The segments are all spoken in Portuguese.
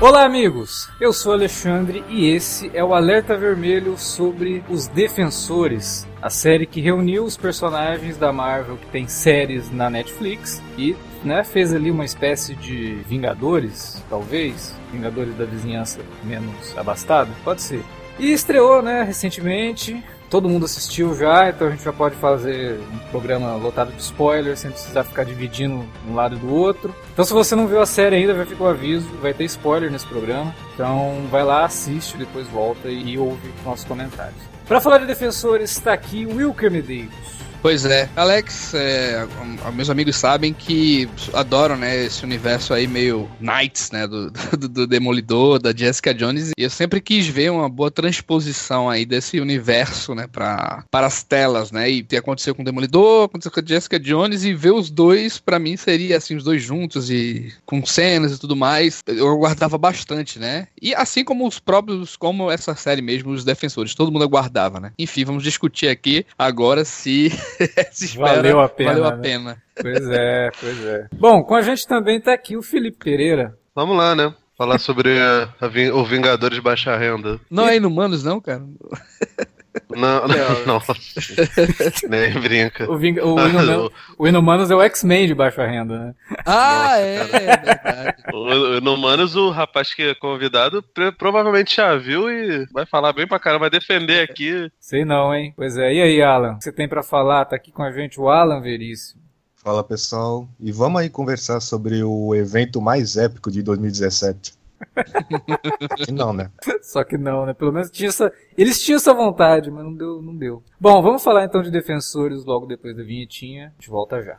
Olá, amigos! Eu sou Alexandre e esse é o Alerta Vermelho sobre os Defensores, a série que reuniu os personagens da Marvel que tem séries na Netflix e né, fez ali uma espécie de Vingadores, talvez, Vingadores da vizinhança menos abastada, pode ser. E estreou, né, recentemente, todo mundo assistiu já, então a gente já pode fazer um programa lotado de spoilers, sem precisar ficar dividindo um lado do outro. Então se você não viu a série ainda, já fica o aviso, vai ter spoiler nesse programa. Então vai lá, assiste, depois volta e ouve nossos comentários. Para falar de defensores, está aqui Wilker Medeiros. Pois é, Alex, é, meus amigos sabem que adoram, né, esse universo aí meio Knights, né, do, do, do, Demolidor, da Jessica Jones, e eu sempre quis ver uma boa transposição aí desse universo, né, pra, para as telas, né, e que aconteceu com o Demolidor, aconteceu com a Jessica Jones, e ver os dois, para mim, seria, assim, os dois juntos e com cenas e tudo mais, eu aguardava bastante, né, e assim como os próprios, como essa série mesmo, os Defensores, todo mundo aguardava, né. Enfim, vamos discutir aqui agora se espera, valeu a pena. Valeu a né? pena. Pois é, pois é. Bom, com a gente também tá aqui o Felipe Pereira. Vamos lá, né? Falar sobre a, a, o Vingadores de Baixa Renda. Não é Inumanos, não, cara? Não, não, não. Nem brinca. O, Ving o, Inumanos, o Inumanos é o X-Men de baixa renda, né? Ah, Nossa, é, é verdade. O Inumanos, o rapaz que é convidado, provavelmente já viu e vai falar bem pra caramba, vai defender aqui. Sei não, hein? Pois é. E aí, Alan? O que você tem pra falar? Tá aqui com a gente o Alan Veríssimo. Fala pessoal, e vamos aí conversar sobre o evento mais épico de 2017. Não, né? Só que não, né? Pelo menos tinha essa. Eles tinham essa vontade, mas não deu, não deu. Bom, vamos falar então de defensores logo depois da vinhetinha. A gente volta já.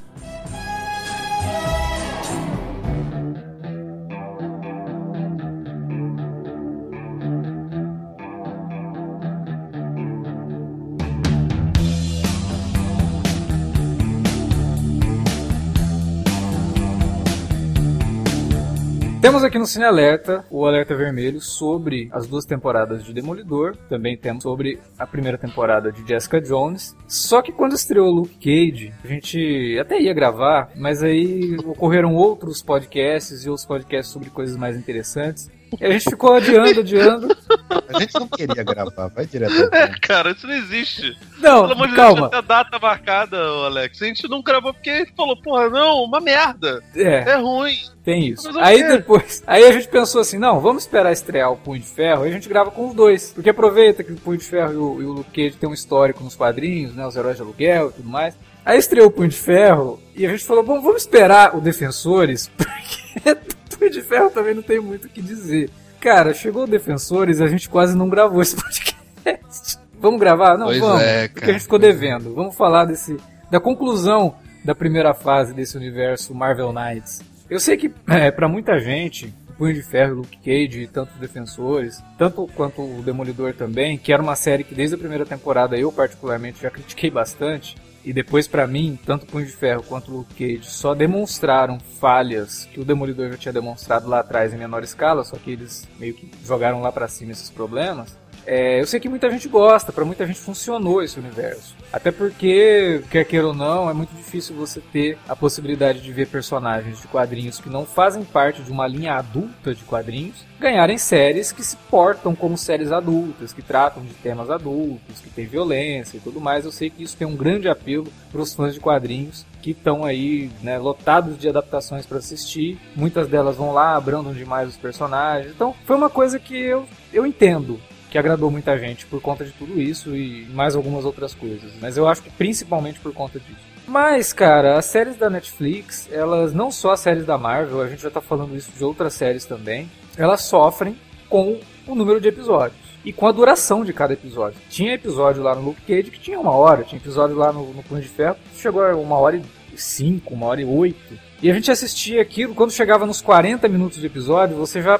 Temos aqui no Cine Alerta o alerta vermelho sobre as duas temporadas de Demolidor. Também temos sobre a primeira temporada de Jessica Jones. Só que quando estreou Luke Cage, a gente até ia gravar, mas aí ocorreram outros podcasts e outros podcasts sobre coisas mais interessantes. E a gente ficou adiando, adiando. A gente não queria gravar, vai direto. É, cara, isso não existe. Não, Pelo amor de calma. Deus, a data marcada, Alex. A gente não gravou porque gente falou, porra, não, uma merda. É. É ruim. Tem isso. Aí depois, aí a gente pensou assim, não, vamos esperar estrear o Punho de Ferro, aí a gente grava com os dois. Porque aproveita que o Punho de Ferro e o, e o Luke Cage tem um histórico nos quadrinhos, né, os heróis de aluguel e tudo mais. Aí estreou o Punho de Ferro e a gente falou, bom, vamos esperar o Defensores, porque Punho de Ferro também não tem muito o que dizer. Cara, chegou o Defensores e a gente quase não gravou esse podcast. Vamos gravar? Não, pois vamos. É, porque a gente ficou devendo. Vamos falar desse da conclusão da primeira fase desse universo Marvel Knights. Eu sei que é, para muita gente, Punho de Ferro, Luke Cage e tantos defensores, tanto quanto o Demolidor também, que era uma série que desde a primeira temporada eu particularmente já critiquei bastante, e depois para mim, tanto Punho de Ferro quanto Luke Cage só demonstraram falhas que o Demolidor já tinha demonstrado lá atrás em menor escala, só que eles meio que jogaram lá para cima esses problemas. É, eu sei que muita gente gosta, para muita gente funcionou esse universo. Até porque, quer queira ou não, é muito difícil você ter a possibilidade de ver personagens de quadrinhos que não fazem parte de uma linha adulta de quadrinhos ganharem séries que se portam como séries adultas, que tratam de temas adultos, que tem violência e tudo mais. Eu sei que isso tem um grande apelo para os fãs de quadrinhos que estão aí né, lotados de adaptações para assistir. Muitas delas vão lá, abrandam demais os personagens. Então, foi uma coisa que eu, eu entendo que agradou muita gente por conta de tudo isso e mais algumas outras coisas. Mas eu acho que principalmente por conta disso. Mas, cara, as séries da Netflix, elas não só as séries da Marvel, a gente já tá falando isso de outras séries também, elas sofrem com o número de episódios. e com a duração de cada episódio. Tinha episódio lá no Luke Cage que tinha uma hora, tinha episódio lá no, no Punho de Ferro que chegou a uma hora e cinco, uma hora e oito. E a gente assistia aquilo, quando chegava nos 40 minutos de episódio, você já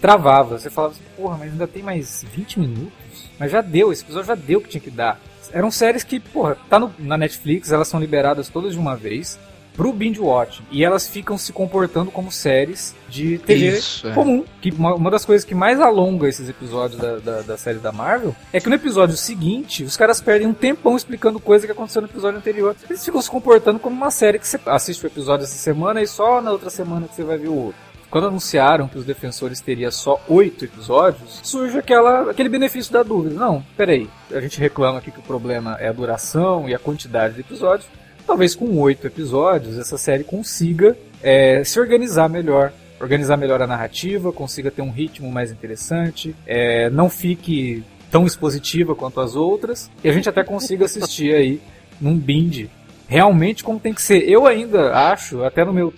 travava. Você falava assim, porra, mas ainda tem mais 20 minutos? Mas já deu, esse episódio já deu o que tinha que dar. Eram séries que, porra, tá no, na Netflix, elas são liberadas todas de uma vez pro binge watching. E elas ficam se comportando como séries de TV Isso, é. comum. Que uma, uma, das coisas que mais alonga esses episódios da, da, da, série da Marvel é que no episódio seguinte, os caras perdem um tempão explicando coisa que aconteceu no episódio anterior. Eles ficam se comportando como uma série que você assiste o episódio essa semana e só na outra semana que você vai ver o outro. Quando anunciaram que os defensores teria só oito episódios, surge aquela, aquele benefício da dúvida. Não, peraí, a gente reclama aqui que o problema é a duração e a quantidade de episódios, talvez com oito episódios essa série consiga é, se organizar melhor, organizar melhor a narrativa, consiga ter um ritmo mais interessante, é, não fique tão expositiva quanto as outras, e a gente até consiga assistir aí num binge realmente como tem que ser. Eu ainda acho, até no meu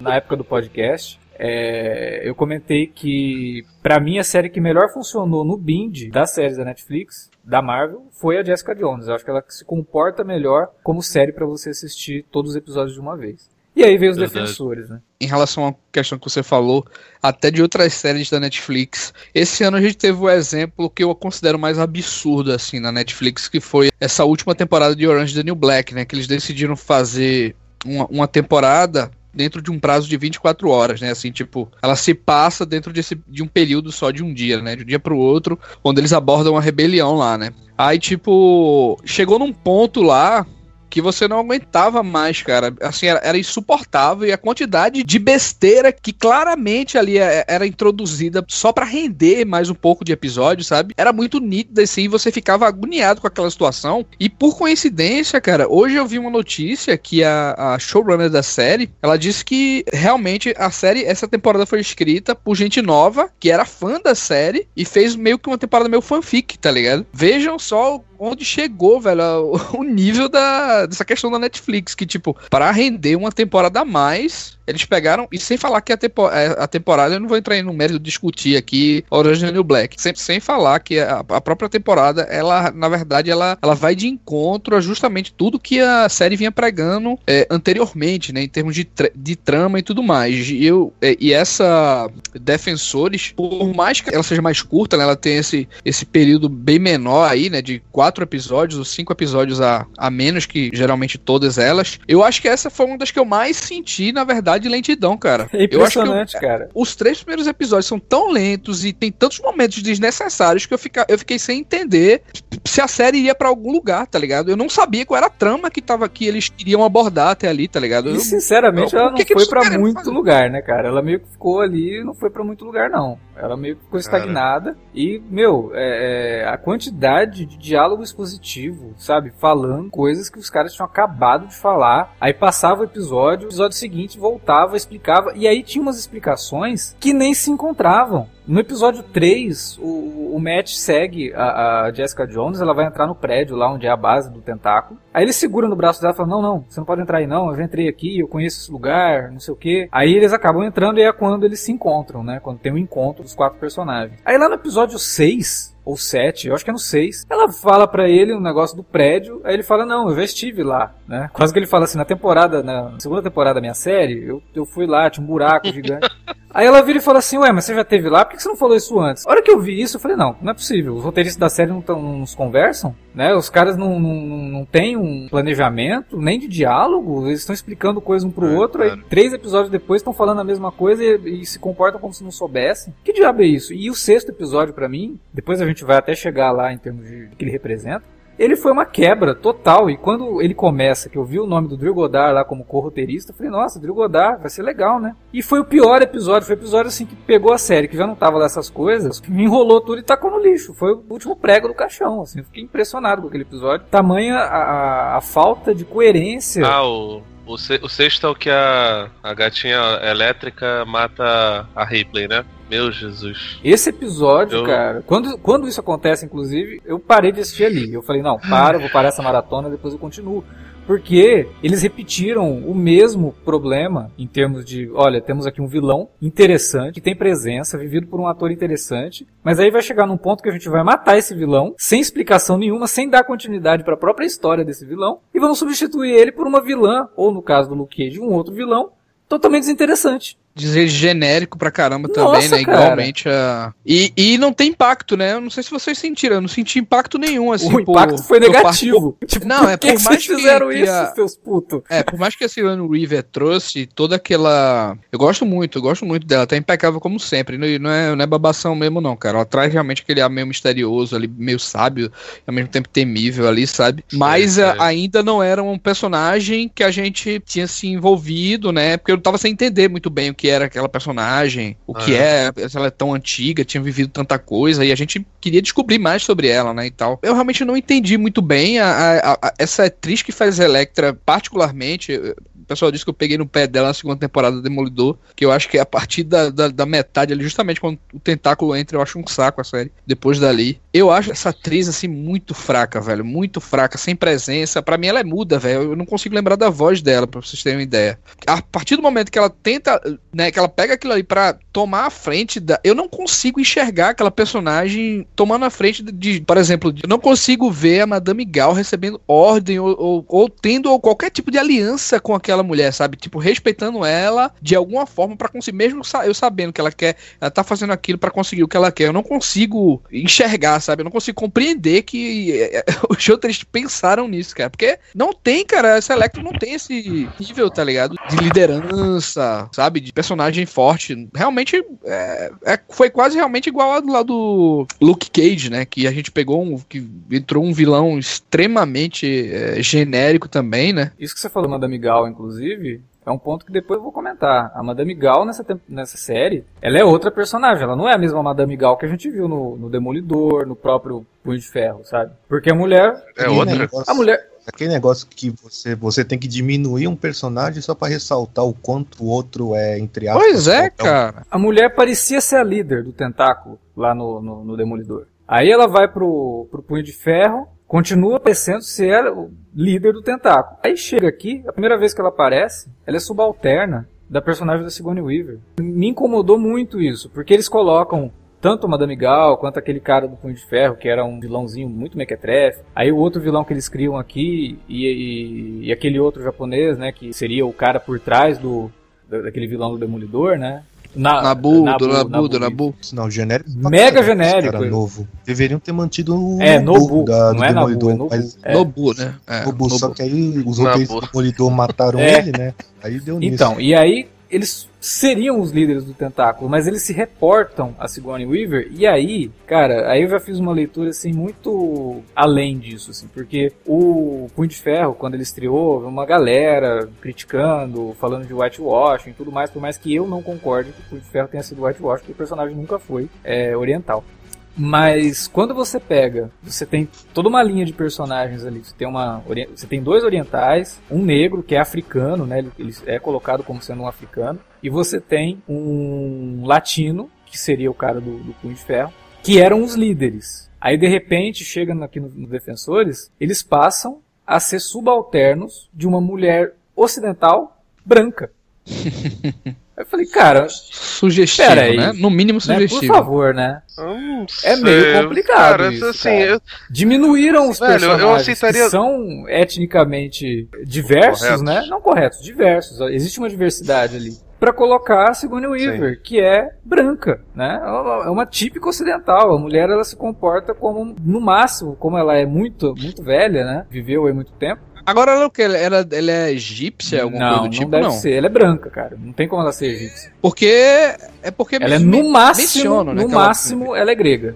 na época do podcast, é, eu comentei que para mim a série que melhor funcionou no binge das séries da Netflix da Marvel foi a Jessica Jones. Eu acho que ela se comporta melhor como série para você assistir todos os episódios de uma vez. E aí veio os Verdade. defensores, né? Em relação à questão que você falou, até de outras séries da Netflix, esse ano a gente teve o exemplo que eu considero mais absurdo, assim, na Netflix, que foi essa última temporada de Orange the New Black, né? Que eles decidiram fazer uma, uma temporada dentro de um prazo de 24 horas, né? Assim, tipo, ela se passa dentro desse, de um período só de um dia, né? De um dia pro outro, onde eles abordam a rebelião lá, né? Aí, tipo, chegou num ponto lá que você não aguentava mais, cara. Assim, era, era, insuportável e a quantidade de besteira que claramente ali é, era introduzida só para render mais um pouco de episódio, sabe? Era muito nítida assim, e você ficava agoniado com aquela situação. E por coincidência, cara, hoje eu vi uma notícia que a, a showrunner da série, ela disse que realmente a série, essa temporada foi escrita por gente nova, que era fã da série e fez meio que uma temporada meio fanfic, tá ligado? Vejam só onde chegou, velho, o nível da, dessa questão da Netflix, que, tipo, para render uma temporada a mais, eles pegaram, e sem falar que a, é, a temporada, eu não vou entrar no mérito de discutir aqui Orange New Black, sem, sem falar que a, a, própria temporada, ela, na verdade, ela, ela vai de encontro a justamente tudo que a série vinha pregando é, anteriormente, né, em termos de, de trama e tudo mais. E, eu, é, e essa Defensores, por mais que ela seja mais curta, né, ela tem esse, esse período bem menor aí, né, de quatro episódios ou cinco episódios a, a menos que geralmente todas elas, eu acho que essa foi uma das que eu mais senti, na verdade, de lentidão, cara. É impressionante, eu eu, cara. Os três primeiros episódios são tão lentos e tem tantos momentos desnecessários que eu, fica, eu fiquei sem entender se a série ia para algum lugar, tá ligado? Eu não sabia qual era a trama que tava que eles queriam abordar até ali, tá ligado? Eu, e sinceramente, ela não que foi para muito fazer? lugar, né, cara? Ela meio que ficou ali e não foi para muito lugar, não. Ela meio que ficou estagnada. E, meu, é, é, a quantidade de diálogo expositivo, sabe? Falando coisas que os caras tinham acabado de falar. Aí passava o episódio, o episódio seguinte voltava, explicava. E aí tinha umas explicações que nem se encontravam. No episódio 3, o, o Matt segue a, a, Jessica Jones, ela vai entrar no prédio lá onde é a base do tentáculo. Aí ele segura no braço dela e fala: Não, não, você não pode entrar aí não, eu já entrei aqui, eu conheço esse lugar, não sei o que. Aí eles acabam entrando e é quando eles se encontram, né? Quando tem o um encontro dos quatro personagens. Aí lá no episódio 6, ou 7, eu acho que é no 6. Ela fala para ele um negócio do prédio, aí ele fala: Não, eu já estive lá, né? Quase que ele fala assim: Na temporada, na segunda temporada da minha série, eu, eu fui lá, tinha um buraco gigante. Aí ela vira e fala assim, ué, mas você já teve lá? Por que você não falou isso antes? A hora que eu vi isso, eu falei, não, não é possível. Os roteiristas da série não, tão, não nos conversam, né? Os caras não, não, não têm um planejamento, nem de diálogo. Eles estão explicando coisa um pro é, outro, aí três episódios depois estão falando a mesma coisa e, e, se comportam como se não soubessem. Que diabo é isso? E o sexto episódio, para mim, depois a gente vai até chegar lá em termos de que ele representa, ele foi uma quebra total. E quando ele começa, que eu vi o nome do Drew Goddard lá como co-roteirista, falei, nossa, Drew Goddard, vai ser legal, né? E foi o pior episódio, foi o episódio assim que pegou a série, que já não tava dessas coisas, me enrolou tudo e tacou no lixo. Foi o último prego do caixão, assim, fiquei impressionado com aquele episódio. Tamanha a, a, a falta de coerência. Ah, o, o, sexto é o que a, a gatinha elétrica mata a Ripley, né? Meu Jesus. Esse episódio, Eu- cara, quando, quando isso acontece, inclusive, eu parei de assistir ali. Eu falei, não, para, vou parar essa maratona, depois eu continuo. Porque eles repetiram o mesmo problema em termos de, olha, temos aqui um vilão interessante, que tem presença, vivido por um ator interessante, mas aí vai chegar num ponto que a gente vai matar esse vilão, sem explicação nenhuma, sem dar continuidade para a própria história desse vilão, e vamos substituir ele por uma vilã, ou no caso do Luke Cage, um outro vilão, totalmente desinteressante. Dizer genérico pra caramba Nossa, também, né? cara. Igualmente a. E, e não tem impacto, né? Eu não sei se vocês sentiram, eu não senti impacto nenhum, assim. o impacto por- foi por parte- negativo. Tipo, Não, por é que, por que mais vocês que- fizeram que isso, a- seus putos? É, por mais que a Sigourney Weaver trouxe toda aquela. Eu gosto muito, eu gosto muito dela, tá impecável como sempre. Não, não é, não é babação mesmo, não, cara. Ela traz realmente aquele ar meio misterioso ali, meio sábio, e ao mesmo tempo temível ali, sabe? Mas sei. a- ainda não era um personagem que a gente tinha se envolvido, né? Porque eu tava sem entender muito bem o que era aquela personagem, o que é, se ela é tão antiga, tinha vivido tanta coisa, e a gente queria descobrir mais sobre ela, né? E tal. Eu realmente não entendi muito bem a, a- a- essa atriz que faz Electra, particularmente. Pessoal disse que eu peguei no pé dela na segunda temporada do Demolidor, que eu acho que é a partir da, da, da metade ali, justamente quando o tentáculo entra, eu acho um saco a série. Depois dali. Eu acho essa atriz, assim, muito fraca, velho. Muito fraca, sem presença. Pra mim, ela é muda, velho. Eu não consigo lembrar da voz dela, pra vocês terem uma ideia. A partir do momento que ela tenta, né, que ela pega aquilo ali pra tomar a frente da. Eu não consigo enxergar aquela personagem tomando a frente de, por exemplo, de- eu não consigo ver a Madame Gal recebendo ordem ou, ou, ou tendo qualquer tipo de aliança com aquela mulher, sabe? Tipo, respeitando ela de alguma forma pra conseguir, mesmo eu sabendo que ela quer, ela tá fazendo aquilo pra conseguir o que ela quer. Eu não consigo enxergar, sabe? Eu não consigo compreender que eh, os roteiristas pensaram nisso, cara. Porque não tem, cara, essa Electro não tem esse nível, tá ligado? De liderança, sabe? De personagem forte. Realmente é, é- foi quase realmente igual a do lado do Luke Cage, né? Que a gente pegou um. que entrou um vilão extremamente é, genérico também, né? Isso que você falou, Madame Gal, inclusive, é um ponto que depois eu vou comentar. A Madame Gal nessa, nessa série, ela é outra personagem. Ela não é a mesma Madame Gal que a gente viu no, no Demolidor, no próprio Punho de Ferro, sabe? Porque a mulher. É Aquele outra. negócio- A mulher. Aquele negócio que você, você tem que diminuir um personagem só pra ressaltar o quanto o outro é, entre aspas. Pois é, um. cara. A mulher parecia ser a líder do tentáculo lá no, no, no Demolidor. Aí ela vai pro, pro Punho de Ferro, continua parecendo ser o líder do tentáculo. Aí chega aqui, a primeira vez que ela aparece, ela é subalterna da personagem da Sigourney Weaver. Me incomodou muito isso, porque eles colocam tanto Madame Gal quanto aquele cara do Punho de Ferro, que era um vilãozinho muito mequetrefe. Aí o outro vilão que eles criam aqui, e, e- e aquele outro japonês, né, que seria o cara por trás do da- daquele vilão do Demolidor, né? Na, Nabu, Nabu, do isso. Nabu. Sinal genérico. Mega genérico, Cara ele. novo. Deveriam ter mantido o É, Nobu, da, do não é Nabu, Demolidor. é Nobu. mas É. Nobu, né? É, Nobu, só que aí os Nabu. roteiristas do Demolidor mataram É. ele, né? Aí deu nisso. Então, e aí eles seriam os líderes do tentáculo, mas eles se reportam a Sigourney Weaver, e aí, cara, aí eu já fiz uma leitura assim muito além disso, assim, porque o Punho de Ferro, quando ele estreou, uma galera criticando, falando de whitewashing e tudo mais, por mais que eu não concorde que o Punho de Ferro tenha sido whitewashing, porque o personagem nunca foi é, oriental. Mas quando você pega, você tem toda uma linha de personagens ali. Você tem, uma, você tem dois orientais, um negro que é africano, né? Ele, ele é colocado como sendo um africano. E você tem um latino, que seria o cara do, do Punho de Ferro, que eram os líderes. Aí de repente, chega aqui nos Defensores, eles passam a ser subalternos de uma mulher ocidental branca. Aí eu falei, cara, Sugestivo, Pera aí. né? No mínimo né, por sugestivo. favor, né? É meio complicado Cara, isso, assim, cara. eu- Diminuíram os Velho, eu personagens aceitaria- que são etnicamente diversos, Corretos. né? Não corretos, diversos. Existe uma diversidade ali. Pra colocar a Sigourney Weaver, que é branca, né? É uma- É uma típica ocidental. A mulher ela se comporta como, no máximo, como ela é muito, muito velha, né? Viveu aí muito tempo. Agora ela é o que? Ela, ela é egípcia, alguma não, coisa do tipo? não deve Não. ser. Ela é branca, cara. Não tem como ela ser egípcia. Porque. É porque. Ela é no máximo, mencionam, né, no ela- máximo, ela é grega.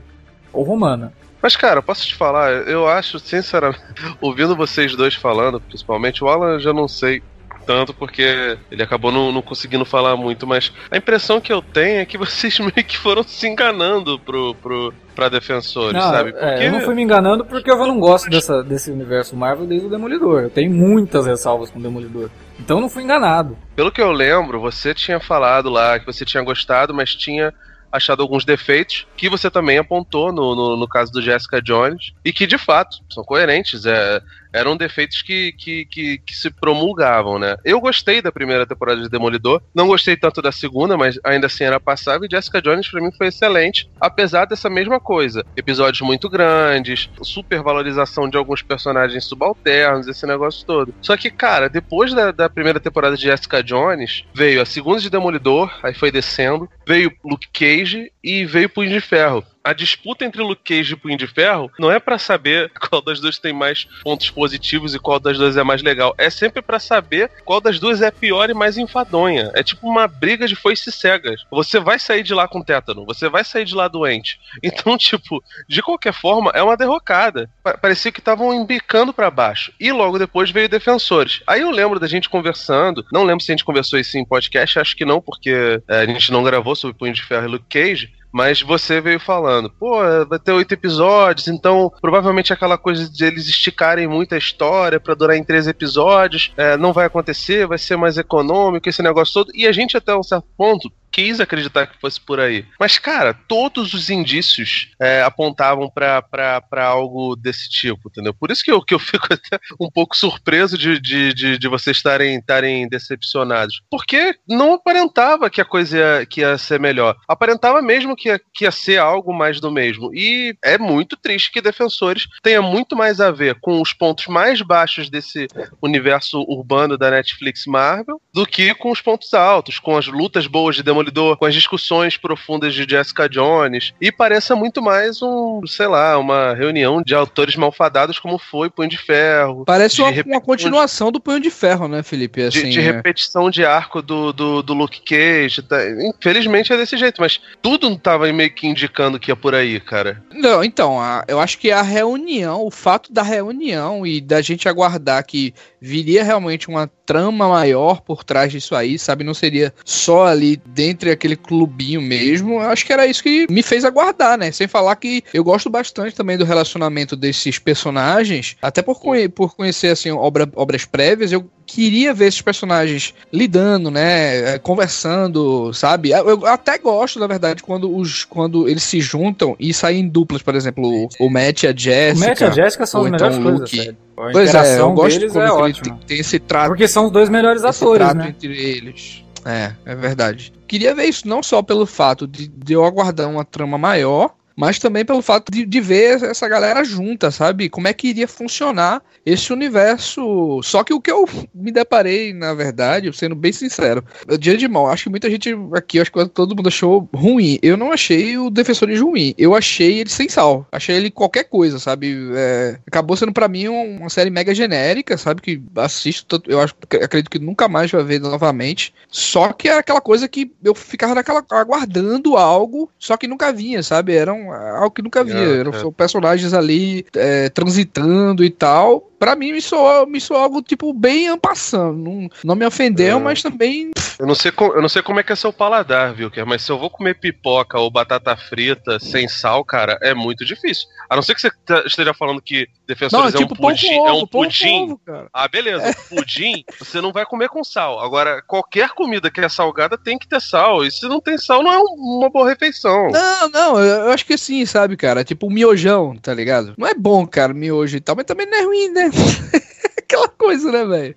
Ou romana. Mas, cara, posso te falar? Eu acho, sinceramente, ouvindo vocês dois falando, principalmente, o Alan eu já não sei tanto porque ele acabou não, não conseguindo falar muito, mas a impressão que eu tenho é que vocês meio que foram se enganando pro, pro, pra defensores, Não, sabe? é, eu não fui me enganando porque eu não gosto dessa, desse universo Marvel desde o Demolidor. Eu tenho muitas ressalvas com o Demolidor. Então eu não fui enganado. Pelo que eu lembro, você tinha falado lá que você tinha gostado, mas tinha achado alguns defeitos, que você também apontou no, no, no caso do Jessica Jones, e que de fato são coerentes. É, eram defeitos que, que, que, que, se promulgavam, né? Eu gostei da primeira temporada de Demolidor, não gostei tanto da segunda, mas ainda assim era passável, e Jessica Jones para mim foi excelente, apesar dessa mesma coisa. Episódios muito grandes, supervalorização de alguns personagens subalternos, esse negócio todo. Só que, cara, depois da, da primeira temporada de Jessica Jones, veio a segunda de Demolidor, aí foi descendo, veio Luke Cage e veio Punho de Ferro a disputa entre Luke Cage e Punho de Ferro não é para saber qual das duas tem mais pontos positivos e qual das duas é mais legal. É sempre para saber qual das duas é pior e mais enfadonha. É tipo uma briga de foice cegas. Você vai sair de lá com tétano, você vai sair de lá doente. Então, tipo, de qualquer forma, é uma derrocada. Parecia que estavam embicando para baixo. E logo depois veio Defensores. Aí eu lembro da gente conversando, não lembro se a gente conversou isso em podcast, acho que não, porque é, a gente não gravou sobre Punho de Ferro e Luke Cage, mas você veio falando, pô, vai ter oito episódios, então provavelmente aquela coisa de eles esticarem muito a história para durar em três episódios, é, não vai acontecer, vai ser mais econômico, esse negócio todo. E a gente, até um certo ponto, quis acreditar que fosse por aí. Mas, cara, todos os indícios é, apontavam para algo desse tipo, entendeu? Por isso que eu, que eu fico até um pouco surpreso de, de, de, de vocês estarem, decepcionados. Porque não aparentava que a coisa ia, que ia ser melhor. Aparentava mesmo que ia, que ia ser algo mais do mesmo. E é muito triste que Defensores tenha muito mais a ver com os pontos mais baixos desse universo urbano da Netflix Marvel do que com os pontos altos, com as lutas boas de Demolidor com as discussões profundas de Jessica Jones, e pareça muito mais um, sei lá, uma reunião de autores malfadados como foi Punho de Ferro. Parece uma, uma, continuação do Punho de Ferro, né, Felipe? Assim, de, de é. repetição de arco do, do, do Luke Cage. Tá, infelizmente é desse jeito, mas tudo não tava meio que indicando que ia por aí, cara. Não, então, a, eu acho que a reunião, o fato da reunião e da gente aguardar que viria realmente uma trama maior por trás disso aí, sabe? Não seria só ali dentro daquele clubinho mesmo. Acho que era isso que me fez aguardar, né? Sem falar que eu gosto bastante também do relacionamento desses personagens, até por, conhe por conhecer assim obra, obras prévias, eu queria ver esses personagens lidando, né, é, conversando, sabe? Eu até gosto, na verdade, quando os quando eles se juntam e saem em duplas, por exemplo, o, o Matt e a Jessica. O Matt e a Jessica são as então melhores coisas, sério. A pois é, eu gosto deles é ótimo. Tem, tem esse trato. Porque são os dois melhores atores, né? entre eles. É, é verdade. Queria ver isso não só pelo fato de, de eu aguardar uma trama maior, mas também pelo fato de, de ver essa galera junta, sabe? Como é que iria funcionar esse universo. Só que o que eu me deparei, na verdade, sendo bem sincero, dia de mal, acho que muita gente aqui, acho que todo mundo achou ruim. Eu não achei o Defensores ruim, eu achei ele sem sal. Achei ele qualquer coisa, sabe? É, acabou sendo para mim uma série mega genérica, sabe? Que assisto, eu acho, acredito que nunca mais vai ver novamente. Só que era aquela coisa que eu ficava naquela aguardando algo, só que nunca vinha, sabe? Era um, algo que nunca via. Eram é. personagens ali é, transitando e tal Pra mim, me soou, me soou algo, tipo, bem ampassando. Não, não me ofendeu, é. mas também. Eu não, sei com, eu não sei como é que é seu paladar, viu, Mas se eu vou comer pipoca ou batata frita sem sal, cara, é muito difícil. A não ser que você esteja falando que Defensores não, é, tipo um pudim. Ovo, é um pudim. Ovo, ah, beleza. É. Pudim, você não vai comer com sal. Agora, qualquer comida que é salgada tem que ter sal. E se não tem sal, não é uma boa refeição. Não, não, eu acho que sim, sabe, cara? Tipo, miojão, tá ligado? Não é bom, cara, miojo e tal, mas também não é ruim, né? Aquela coisa, né, velho?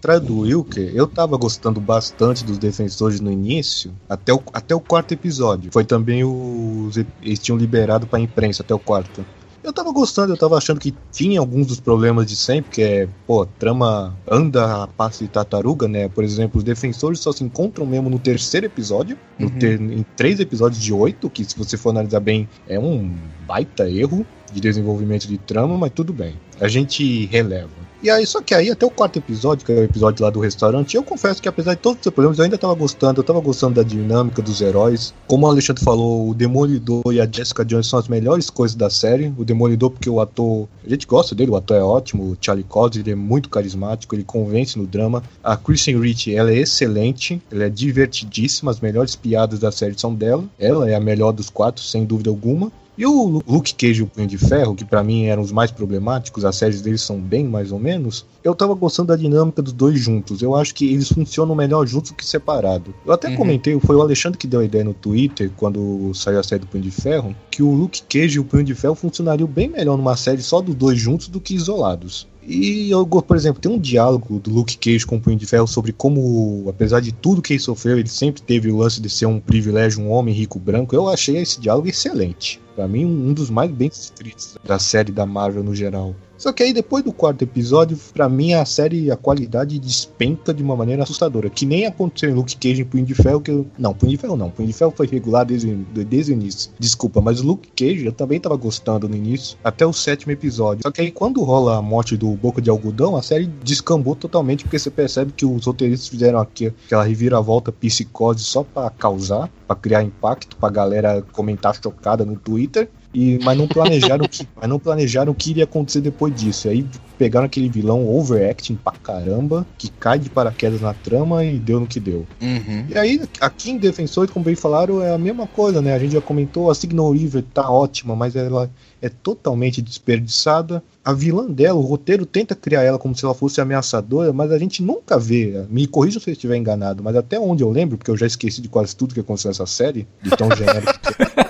Contrário do Wilker, eu tava gostando bastante dos defensores no início, até o, até o quarto episódio. Foi também os. Eles tinham liberado pra imprensa até o quarto. Eu tava gostando, eu tava achando que tinha alguns dos problemas de sempre, que é, pô, trama anda a passo de tartaruga, né? Por exemplo, os defensores só se encontram mesmo no terceiro episódio, uhum. no ter, em três episódios de oito, que se você for analisar bem, é um baita erro de desenvolvimento de trama, mas tudo bem. a gente releva. E aí, só que aí, até o quarto episódio, que é o episódio lá do restaurante, eu confesso que apesar de todos os problemas, eu ainda tava gostando, eu tava gostando da dinâmica dos heróis. Como o Alexandre falou, o Demolidor e a Jessica Jones são as melhores coisas da série. O Demolidor, porque o ator, a gente gosta dele, o ator é ótimo, o Charlie Cox, ele é muito carismático, ele convence no drama. A Kristen Rich, ela é excelente, ela é divertidíssima, as melhores piadas da série são dela. Ela é a melhor dos quatro, sem dúvida alguma. E o Luke Cage e o Punho de Ferro, que para mim eram os mais problemáticos, as séries deles são bem mais ou menos, eu tava gostando da dinâmica dos dois juntos. Eu acho que eles funcionam melhor juntos que separado. Eu até uhum. comentei, foi o Alexandre que deu a ideia no Twitter, quando saiu a série do Punho de Ferro, que o Luke Cage e o Punho de Ferro funcionariam bem melhor numa série só dos dois juntos do que isolados. E eu, por exemplo, tem um diálogo do Luke Cage com o Punho de Ferro sobre como, apesar de tudo que ele sofreu, ele sempre teve o lance de ser um privilégio, um homem rico branco. Eu achei esse diálogo excelente. Para mim, um dos mais bem escritos da série da Marvel no geral. Só que aí depois do quarto episódio, para mim a série, a qualidade despenca de uma maneira assustadora. Que nem aconteceu em Luke Cage em Punho de Ferro, que eu... Não, Punho de Ferro não. Punho de Ferro foi regular desde, desde o início. Desculpa, mas Luke Cage eu também tava gostando no início, até o sétimo episódio. Só que aí quando rola a morte do Boca de Algodão, a série descambou totalmente, porque você percebe que os roteiristas fizeram aqui aquela reviravolta psicose só para causar, para criar impacto, pra galera comentar chocada no Twitter. E, mas não planejaram que, mas não planejaram o que iria acontecer depois disso. E aí pegaram aquele vilão overacting pra caramba, que cai de paraquedas na trama e deu no que deu. Uhum. E aí, aqui em Defensores, como bem falaram, é a mesma coisa, né? A gente já comentou, a Signal River tá ótima, mas ela é totalmente desperdiçada. A vilã dela, o roteiro tenta criar ela como se ela fosse ameaçadora, mas a gente nunca vê. Me corrija se eu estiver enganado, mas até onde eu lembro, porque eu já esqueci de quase tudo que aconteceu nessa série, de tão genérico que é.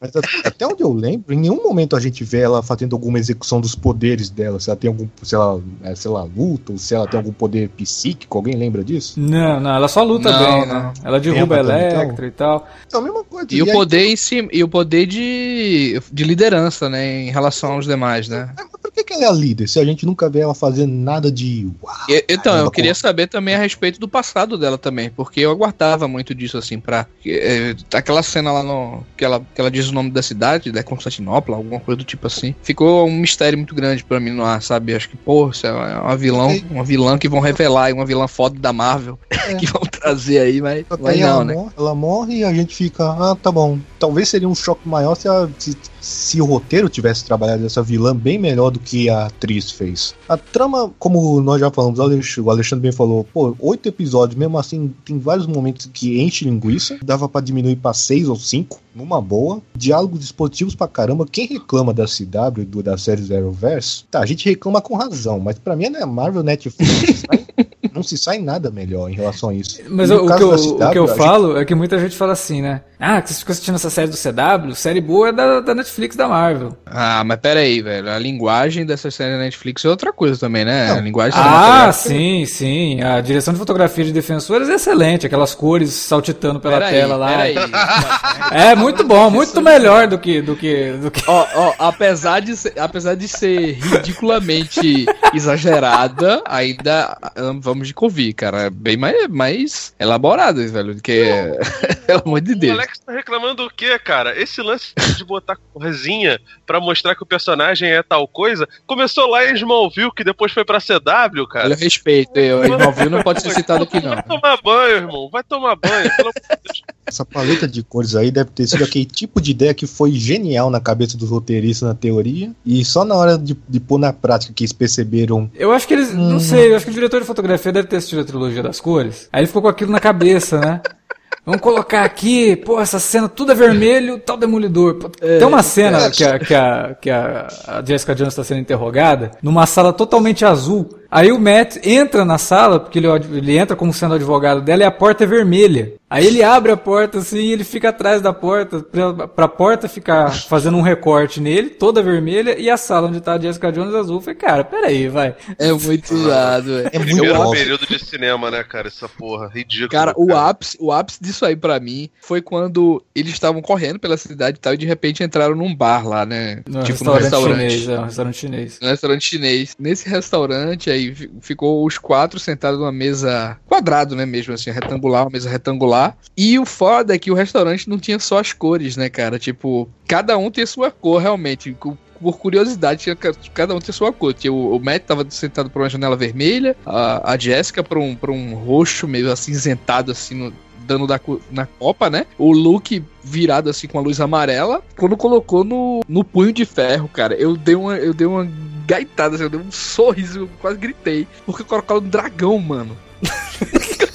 Mas até onde eu lembro, em nenhum momento a gente vê ela fazendo alguma execução dos poderes dela. Se ela tem algum, se ela, é, se ela luta, ou se ela tem algum poder psíquico, alguém lembra disso? Não, não, ela só luta não, bem, não. né? Ela derruba a Electra e tal. Então, a mesma coisa. E, e o aí, poder em cima, e o poder de, de liderança, né, em relação aos demais, né? É, por que, que ela é líder se a gente nunca vê ela fazendo nada de. Uau, então, eu queria saber também a respeito do passado dela também, porque eu aguardava muito disso, assim, pra. É, aquela cena lá no. que ela, que ela diz o nome da cidade, da Constantinopla, alguma coisa do tipo assim. Ficou um mistério muito grande para mim no ar, sabe? Acho que, pô, é uma vilão, uma vilã que vão revelar, uma vilã foda da Marvel é. que vão trazer aí, mas, mas não, ela né? Morre, ela morre e a gente fica, ah, tá bom. Talvez seria um choque maior se, a, se, se o roteiro tivesse trabalhado essa vilã bem melhor do que a atriz fez. A trama, como nós já falamos, o Alexandre bem falou, pô, oito episódios, mesmo assim, tem vários momentos que enche linguiça, dava para diminuir para seis ou cinco numa boa. Diálogos esportivos pra caramba. Quem reclama da CW, do, da série Zeroverse, tá, a gente reclama com razão, mas pra mim é Marvel Netflix. não se sai nada melhor em relação a isso. Mas o, que eu, CW, o que eu falo gente... é que muita gente fala assim, né? Ah, que você fica assistindo essa série do CW, série boa é da, da Netflix da Marvel. Ah, mas pera aí, velho. A linguagem dessa série da Netflix é outra coisa também, né? Não. A linguagem Ah, sim, sim. A direção de fotografia de Defensores é excelente, aquelas cores saltitando pela pera tela aí, lá. é muito bom, muito melhor do que do que do que Ó, ó, apesar de ser, apesar de ser ridiculamente exagerada, ainda vamos de convir, cara, é bem mais, mais elaborada, velho, do que pelo amor de Deus. O Alex tá reclamando o quê, cara? Esse lance de botar corzinha para mostrar que o personagem é tal coisa, começou lá em Smallville, que depois foi pra CW, cara. Olha, respeito, eu, Smallville não pode ser citado aqui, não. Vai tomar banho, irmão, vai tomar banho, pelo amor de Deus. Essa paleta de cores aí deve ter sido aquele tipo de ideia que foi genial na cabeça dos roteiristas na teoria, e só na hora de, de pôr na prática que eles perceberam. Eu acho que eles, hum. não sei, eu acho que o diretor de fotografia deve ter assistido a trilogia das cores, aí ele ficou com aquilo na cabeça, né? Vamos colocar aqui, pô, essa cena tudo é vermelho, tal demolidor. É, Tem uma cena é, que, a, que, a, que a Jessica Jones está sendo interrogada numa sala totalmente azul. Aí o Matt entra na sala, porque ele, ele entra como sendo advogado dela e a porta é vermelha. Aí ele abre a porta assim e ele fica atrás da porta, pra, pra porta ficar fazendo um recorte nele, toda vermelha, e a sala onde tá a Jessica Jones azul. Eu falei, cara, peraí, vai. É muito usado, é. É muito Primeiro período de cinema, né, cara? Essa porra, ridículo. Cara, cara, o ápice, o ápice disso aí para mim foi quando eles estavam correndo pela cidade e tal, e de repente entraram num bar lá, né? No tipo restaurante num restaurante. Chinês, é, um restaurante chinês. Um restaurante chinês. Nesse restaurante aí Aí ficou os quatro sentados numa mesa quadrado, né? Mesmo assim, retangular, uma mesa retangular. E o foda é que o restaurante não tinha só as cores, né, cara? Tipo, cada um tem sua cor, realmente por curiosidade, tinha, cada um tinha sua cor. Tinha o, Matt tava sentado por uma janela vermelha, a, a Jessica pra um, pra um roxo meio acinzentado, assim, no, dando da, na copa, né? O Luke virado assim com a luz amarela. Quando colocou no, no punho de ferro, cara, eu dei uma, eu dei uma gaitada, assim, eu dei um sorriso, eu quase gritei. Porque colocaram um dragão, mano.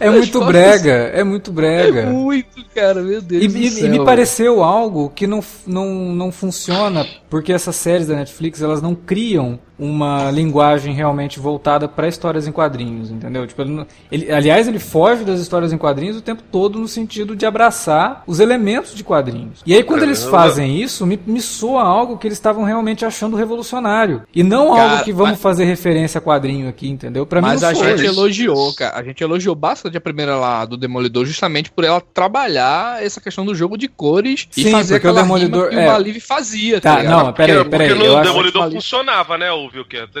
É muito brega, é muito brega. É muito, cara, meu Deus e, do e, céu. E me pareceu algo que não, não, não funciona porque essas séries da Netflix, elas não criam uma linguagem realmente voltada para histórias em quadrinhos, entendeu? Tipo, ele, ele, aliás, ele foge das histórias em quadrinhos o tempo todo no sentido de abraçar os elementos de quadrinhos. E aí, quando eles fazem isso, me, me soa algo que eles estavam realmente achando revolucionário. E não cara, algo que vamos mas... fazer referência a quadrinho aqui, entendeu? Pra mas mim a gente isso. elogiou, cara. A gente elogiou bastante a primeira lá do Demolidor, justamente por ela trabalhar essa questão do jogo de cores Sim, e fazer aquela o Demolidor, que é... o Maliv fazia. Tá, tá não, peraí, peraí. Porque no Demolidor funcionava, né, o?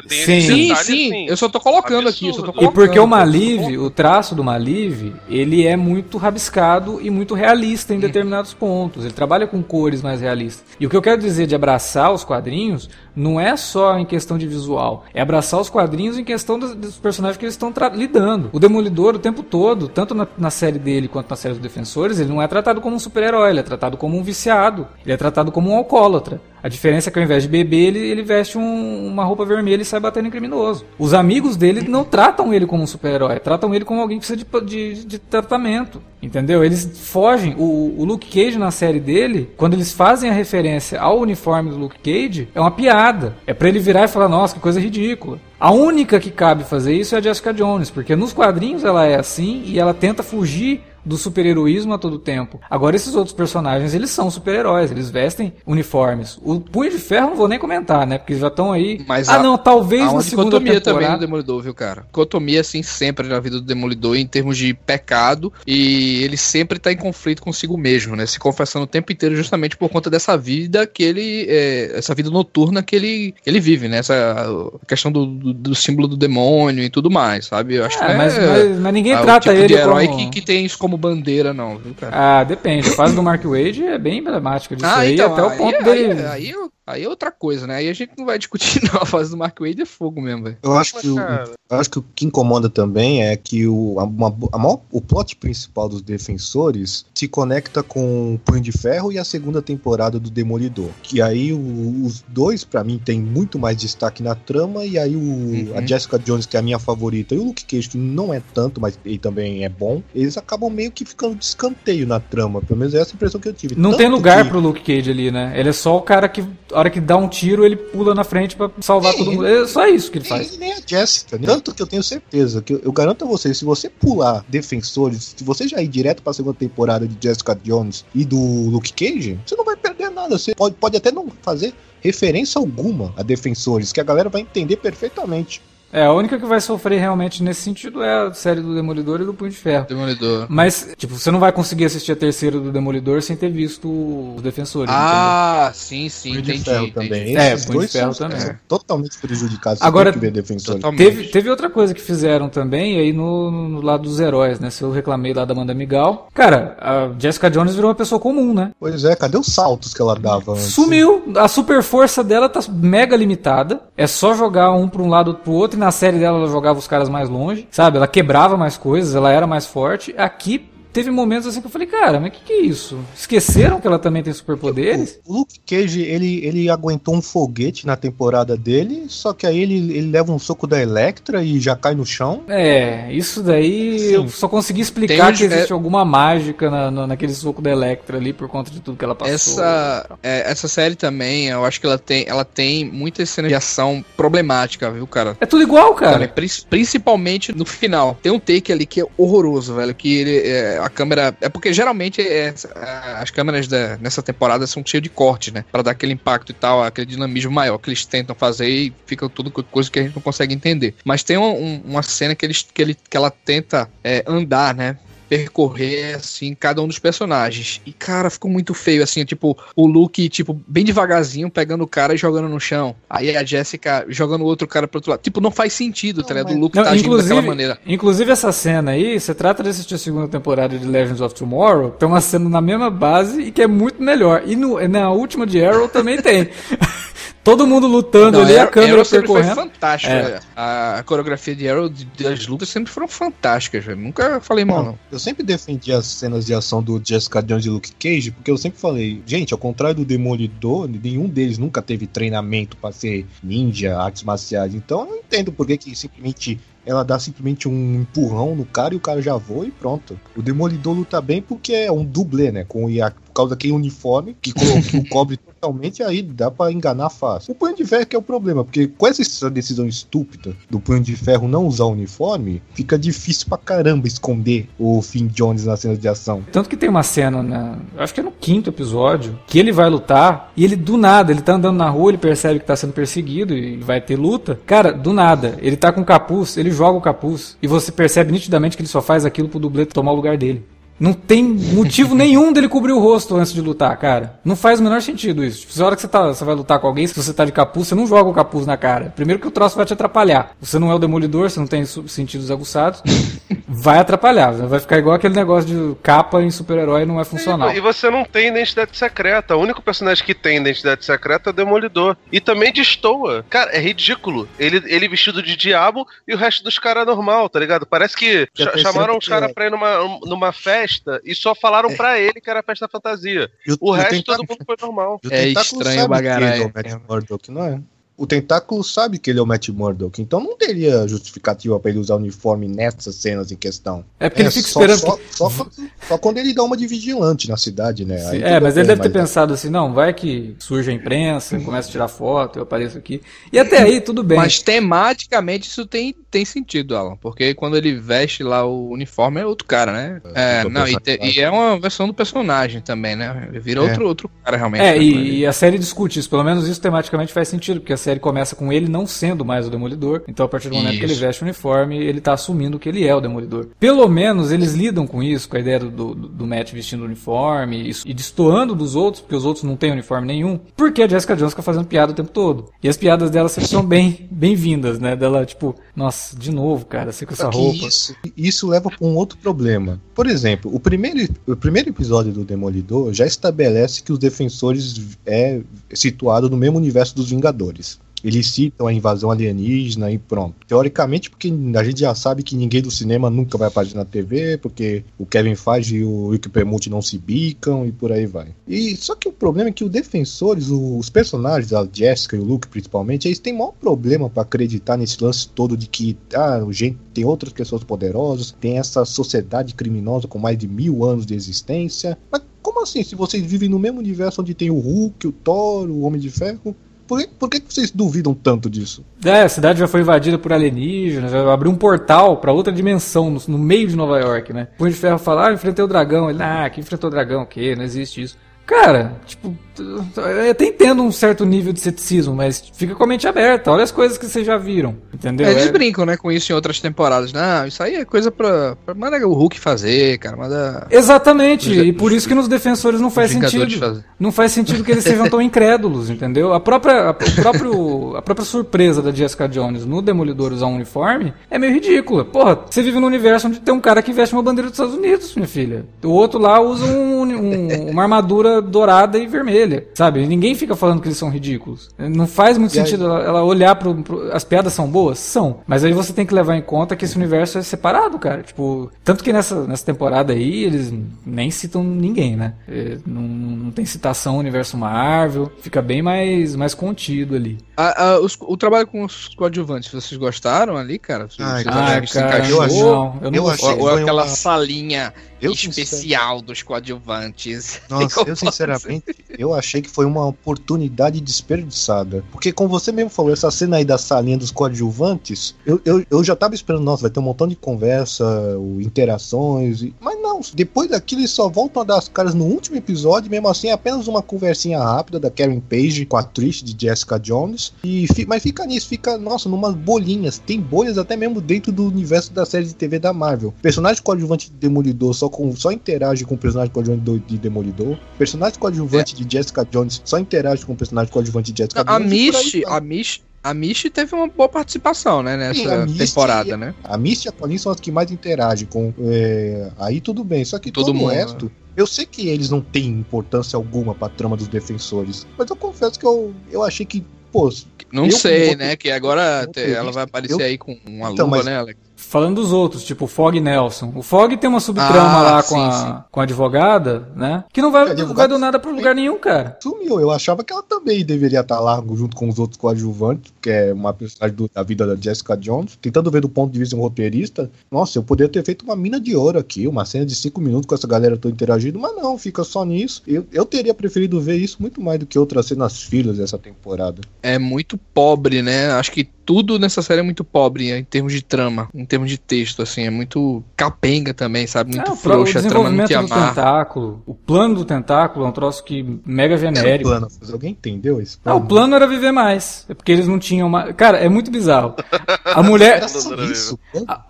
Tem sim, sim, sim. Assim, eu só tô colocando aqui. Tô colocando, e porque o Maliv, o traço do Maliv, ele é muito rabiscado e muito realista em hum. determinados pontos. Ele trabalha com cores mais realistas. E o que eu quero dizer de abraçar os quadrinhos não é só em questão de visual, é abraçar os quadrinhos em questão dos, dos personagens que eles estão lidando. O Demolidor, o tempo todo, tanto na, na, série dele quanto na série dos Defensores, ele não é tratado como um super-herói, ele é tratado como um viciado, ele é tratado como um alcoólatra. A diferença é que ao invés de beber, ele, ele veste um, uma roupa vermelha e sai batendo em criminoso. Os amigos dele não tratam ele como um super-herói, tratam ele como alguém que precisa de, de, de tratamento. Entendeu? Eles fogem. O, o, Luke Cage na série dele, quando eles fazem a referência ao uniforme do Luke Cage, é uma piada. É para ele virar e falar: nossa, que coisa ridícula. A única que cabe fazer isso é a Jessica Jones, porque nos quadrinhos ela é assim e ela tenta fugir do super-heroísmo a todo tempo. Agora, esses outros personagens, eles são super-heróis, eles vestem uniformes. O Punho de Ferro não vou nem comentar, né? Porque já estão aí. Mas ah, a, não, talvez na segunda temporada... também do Demolidor, viu, cara? Dicotomia, assim, sempre na vida do Demolidor em termos de pecado e ele sempre tá em conflito consigo mesmo, né? Se confessando o tempo inteiro justamente por conta dessa vida que ele... É, essa vida noturna que ele, que ele vive, né? Essa questão do, do, do, símbolo do demônio e tudo mais, sabe? Eu acho é, que mas, é, mas, mas, ninguém trata tipo ele de herói como... que, que tem isso como como bandeira, não, viu, cara? Ah, depende. A fase do Mark Wade é bem emblemática disso ah, aí, então, até aí, o ponto aí, dele. Aí, aí, Aí é outra coisa, né? Aí a gente não vai discutir não. A fase do Mark Wade é fogo mesmo, velho. Eu acho que o, eu acho que o que incomoda também é que o, a, uma, a maior, o plot principal dos Defensores se conecta com o Punho de Ferro e a segunda temporada do Demolidor. Que aí o, os dois, para mim, tem muito mais destaque na trama e aí o, uhum. a Jessica Jones, que é a minha favorita, e o Luke Cage, que não é tanto, mas ele também é bom, eles acabam meio que ficando de escanteio na trama. Pelo menos é essa impressão que eu tive. Não tanto tem lugar que... pro Luke Cage ali, né? Ele é só o cara que a hora que dá um tiro, ele pula na frente para salvar todo mundo. É só isso que ele faz. E nem a Jessica. Tanto que eu tenho certeza que eu, eu garanto a vocês, se você pular defensores, se você já ir direto pra segunda temporada de Jessica Jones e do Luke Cage, você não vai perder nada. Você pode, pode até não fazer referência alguma a defensores, que a galera vai entender perfeitamente. É, a única que vai sofrer realmente nesse sentido é a série do Demolidor e do Punho de Ferro. Demolidor. Mas, tipo, você não vai conseguir assistir a terceira do Demolidor sem ter visto os Defensores. Ah, entendeu? sim, sim, Punho entendi. De ferro também. É, Esses Punho de Ferro são, também. É, totalmente prejudicados. Agora, que ver Defensores. Teve, teve outra coisa que fizeram também aí no, no, lado dos heróis, né? Se eu reclamei lá da Amanda Migal. Cara, a Jessica Jones virou uma pessoa comum, né? Pois é, cadê os saltos que ela dava antes? Sumiu. A super força dela tá mega limitada. É só jogar um pra um lado pro outro e na série dela ela jogava os caras mais longe, sabe? Ela quebrava mais coisas, ela era mais forte. Aqui teve momentos assim que eu falei, cara, mas o que, que é isso? Esqueceram que ela também tem superpoderes? O, Luke Cage, ele, ele aguentou um foguete na temporada dele, só que aí ele, ele leva um soco da Electra e já cai no chão. É, isso daí Sim. eu só consegui explicar tem, que existe é... alguma mágica na, na, naquele soco da Electra ali por conta de tudo que ela passou. Essa, é, essa série também, eu acho que ela tem, ela tem muita cena de ação problemática, viu, cara? É tudo igual, cara. cara principalmente no final. Tem um take ali que é horroroso, velho, que ele... É, a câmera. É porque geralmente é, as câmeras da, nessa temporada são cheias de corte, né? Pra dar aquele impacto e tal, aquele dinamismo maior que eles tentam fazer e fica tudo coisa que a gente não consegue entender. Mas tem um, uma cena que, eles, que, ele, que ela tenta é, andar, né? Percorrer, assim, cada um dos personagens. E, cara, ficou muito feio, assim, tipo, o Luke, tipo, bem devagarzinho, pegando o cara e jogando no chão. Aí a Jessica jogando o outro cara pro outro lado. Tipo, não faz sentido, tá ligado? O Luke Não, tá agindo daquela inclusive, maneira. inclusive essa cena aí, você trata de assistir a segunda temporada de Legends of Tomorrow, tem uma cena na mesma base e que é muito melhor. E no- na última de Arrow também tem. Todo mundo lutando Não, ali, a câmera Arrow sempre foi percorrendo. fantástico. É. A, a coreografia de Arrow, das lutas, sempre foram fantásticas, velho. Nunca falei mal, não. Eu sempre defendi as cenas de ação do Jessica Jones e Luke Cage, porque eu sempre falei, gente, ao contrário do Demolidor, nenhum deles nunca teve treinamento pra ser ninja, artes marciais. Então eu não entendo por que, que simplesmente ela dá simplesmente um empurrão no cara e o cara já voa e pronto. O Demolidor luta bem porque é um dublê, né? Com, por causa daquele uniforme que, que o cobre totalmente, aí dá pra enganar fácil. O Punho de Ferro que é o problema, porque com essa decisão estúpida do Punho de Ferro não usar uniforme, fica difícil pra caramba esconder o Finn Jones nas cenas de ação. Tanto que tem uma cena, na, acho que é no quinto episódio, que ele vai lutar e ele do nada, ele tá andando na rua, ele percebe que tá sendo perseguido e vai ter luta. Cara, do nada, ele tá com capuz, ele joga o capuz e você percebe nitidamente que ele só faz aquilo pro dublê tomar o lugar dele. Não tem motivo nenhum dele cobrir o rosto antes de lutar, cara. Não faz o menor sentido isso. Tipo, se a hora que você, tá, você vai lutar com alguém, se você tá de capuz, você não joga o capuz na cara. Primeiro que o troço vai te atrapalhar. Você não é o demolidor, você não tem sentidos aguçados. Vai atrapalhar. Vai ficar igual aquele negócio de capa em super-herói não é funcional. E você não tem identidade secreta. O único personagem que tem identidade secreta é o Demolidor. E também destoa. Cara, é ridículo. Ele, ele vestido de diabo e o resto dos caras normal, tá ligado? Parece que pensando chamaram os caras é. pra ir numa, numa festa e só falaram pra ele que era festa fantasia. E O resto todo mundo foi normal. É estranho sabe o que ele é o Matt Murdock, não é? O Tentáculo sabe que ele é o Matt Murdock, então não teria justificativa pra ele usar uniforme nessas cenas em questão. É porque ele É, fica só, esperando Só, que- só quando, só quando ele dá uma de vigilante na cidade, né? Aí É, mas bem, ele deve ter mas- pensado assim, não, vai que surge a imprensa, começa a tirar foto, eu apareço aqui. E até aí, tudo bem. Mas tematicamente isso tem, tem sentido, Alan. Porque quando ele veste lá o uniforme é outro cara, né? É, outro não, e, te- e é uma versão do personagem também, né? Ele vira É. outro, outro cara realmente. É, né, ele. e, e a série discute isso, pelo menos isso tematicamente faz sentido, porque a série começa com ele não sendo mais o Demolidor, então a partir do momento que ele Isso. veste o uniforme, ele tá assumindo que ele é o Demolidor. Pelo menos eles lidam com isso, com a ideia do, do, do Matt vestindo o uniforme e, e destoando dos outros, porque os outros não têm uniforme nenhum, porque a Jessica Jones fica fazendo piada o tempo todo. E as piadas dela sempre são bem bem-vindas, né? Dela, tipo, nossa, de novo, cara, você com essa roupa. Isso, isso leva para um outro problema. Por exemplo, o primeiro, o primeiro episódio do Demolidor já estabelece que os defensores é situado no mesmo universo dos Vingadores. Eles citam a invasão alienígena e pronto. Teoricamente, porque a gente já sabe que ninguém do cinema nunca vai aparecer na TV, porque o Kevin Feige e o Rick Permutti não se bicam e por aí vai. E só que o problema é que os defensores, os personagens, a Jessica e o Luke principalmente, eles têm maior problema para acreditar nesse lance todo de que ah, gente tem outras pessoas poderosas, tem essa sociedade criminosa com mais de mil anos de existência. Mas como assim? Se vocês vivem no mesmo universo onde tem o Hulk, o Thor, o Homem de Ferro, por por que vocês duvidam tanto disso? É, a cidade já foi invadida por alienígenas, vai abrir um portal pra outra dimensão, no, no meio de Nova York, né? Punho de Ferro fala, ah, enfrentei o dragão. Ele, ah, que enfrentou o dragão, o quê? Não existe isso. Cara, tipo, eu até entendo um certo nível de ceticismo, mas fica com a mente aberta. Olha as coisas que vocês já viram, entendeu? É, Eles É- brincam, né, com isso em outras temporadas. Não, isso aí é coisa pra. pra manda o Hulk fazer, cara. Manda. Exatamente, Os- e por isso que nos defensores não faz sentido. Não faz sentido que eles sejam tão incrédulos, entendeu? A própria, a, próprio, a própria surpresa da Jessica Jones no Demolidor usar um uniforme é meio ridícula. Porra, você vive num universo onde tem um cara que veste uma bandeira dos Estados Unidos, minha filha. O outro lá usa um- um- uma armadura dourada e vermelha, sabe? Ninguém fica falando que eles são ridículos. Não faz muito E aí- sentido ela, ela olhar pro, pro- As piadas são boas? São. Mas aí você tem que levar em conta que esse universo é separado, cara. Tipo, tanto que nessa, nessa temporada aí eles nem citam ninguém, né? É, não, não tem citação ao universo Marvel. Fica bem mais, mais contido ali. A- a- os- o trabalho com os coadjuvantes, vocês gostaram ali, cara? Ai, vocês cara, eu achei- não, eu não eu achei- Ou, ou aquela uma- salinha Eu, especial dos coadjuvantes. Nossa, eu sinceramente, eu achei que foi uma oportunidade desperdiçada. Porque como você mesmo falou, essa cena aí da salinha dos coadjuvantes, eu, eu, eu já tava esperando, nossa, vai ter um montão de conversa, interações, e- mas não, depois daquilo eles só voltam a dar as caras no último episódio, mesmo assim é apenas uma conversinha rápida da Karen Page com a Trish de Jessica Jones. E mas fica nisso, fica, nossa, numas bolinhas. Tem bolhas até mesmo dentro do universo da série de TV da Marvel. Personagem coadjuvante de Demolidor só, com, só interage com o personagem coadjuvante de Demolidor. Personagem coadjuvante é. de Jessica Jones só interage com o personagem coadjuvante de Jessica Jones. A Mish, a Mish, a Misty teve uma boa participação, né, nessa Sim, temporada, né? A Misty e a Colin são as que mais interagem com. É, aí tudo bem. Só que todo, todo mundo, o resto. Né? Eu sei que eles não têm importância alguma pra trama dos defensores. Mas eu confesso que eu, eu achei que, pô. Não sei, né? Que agora ela vai aparecer eu, aí com uma então, luva, né, Alex? Falando dos outros, tipo o Fog Nelson. O Fog tem uma subtrama ah, lá sim, com, a, com a advogada, né? Que não vai, não vai do nada pra lugar nenhum, cara. Sumiu. Eu achava que ela também deveria estar lá junto com os outros coadjuvantes, que é uma personagem do, da vida da Jessica Jones. Tentando ver do ponto de vista de um roteirista. Nossa, eu poderia ter feito uma mina de ouro aqui, uma cena de cinco minutos com essa galera toda interagindo, mas não, fica só nisso. Eu, eu teria preferido ver isso muito mais do que outras cenas filhas dessa temporada. É muito pobre, né? Acho que tudo nessa série é muito pobre em termos de trama, em termos de texto, assim, é muito capenga também, sabe? Muito é, frouxa, o desenvolvimento a trama não do tentáculo, o plano do tentáculo é um troço que mega genérico. Era o plano, alguém entendeu isso? Não, o plano era viver mais, é porque eles não tinham mais... Cara, é muito bizarro. A mulher... Isso.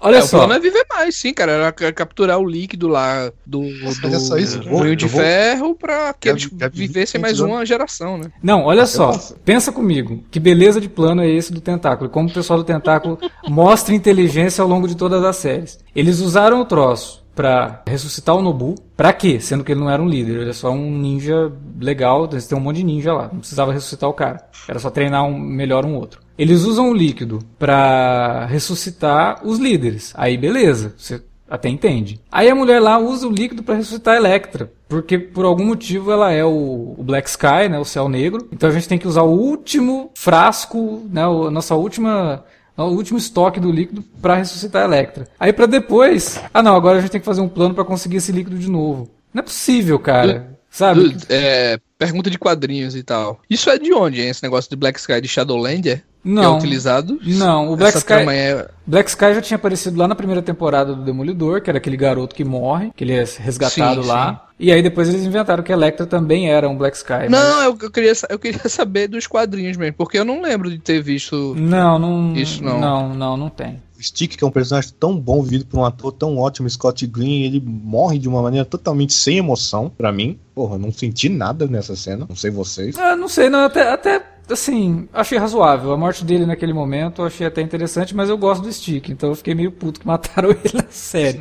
olha é, só. O plano é viver mais, sim, cara, era capturar o líquido lá do, do, é só isso. do de vou... ferro pra que eles vivessem mais uma geração, né? Não, olha só, pensa comigo, que beleza de plano é esse do tentáculo? Tentáculo, como o pessoal do Tentáculo mostra inteligência ao longo de todas as séries. Eles usaram o troço para ressuscitar o Nobu. Pra quê? Sendo que ele não era um líder, ele é só um ninja legal, eles têm um monte de ninja lá, não precisava ressuscitar o cara. Era só treinar um, melhor um outro. Eles usam o líquido para ressuscitar os líderes. Aí beleza, você até entende. Aí a mulher lá usa o líquido para ressuscitar a Electra. Porque por algum motivo ela é o, Black Sky, né, o céu negro. Então a gente tem que usar o último frasco, né, a nossa última o último estoque do líquido para ressuscitar a Electra. Aí para depois, ah não, agora a gente tem que fazer um plano para conseguir esse líquido de novo. Não é possível, cara. Sabe? É, pergunta de quadrinhos e tal. Isso é de onde, hein, esse negócio de Black Sky de Shadowlander? Não. Que é utilizado? Não, o Black Sky, é... Black Sky já tinha aparecido lá na primeira temporada do Demolidor, que era aquele garoto que morre, que ele é resgatado sim, lá. Sim. E aí depois eles inventaram que Electra também era um Black Sky. Não, eu, eu, queria, eu queria saber dos quadrinhos mesmo, porque eu não lembro de ter visto não, não, isso não. Não, não, não tem. Stick, que é um personagem tão bom, vivido por um ator tão ótimo, Scott Green, ele morre de uma maneira totalmente sem emoção, para mim. Porra, não senti nada nessa cena, não sei vocês. Ah, não sei, não, até, até assim, achei razoável. A morte dele naquele momento eu achei até interessante, mas eu gosto do Stick, então eu fiquei meio puto que mataram ele na série.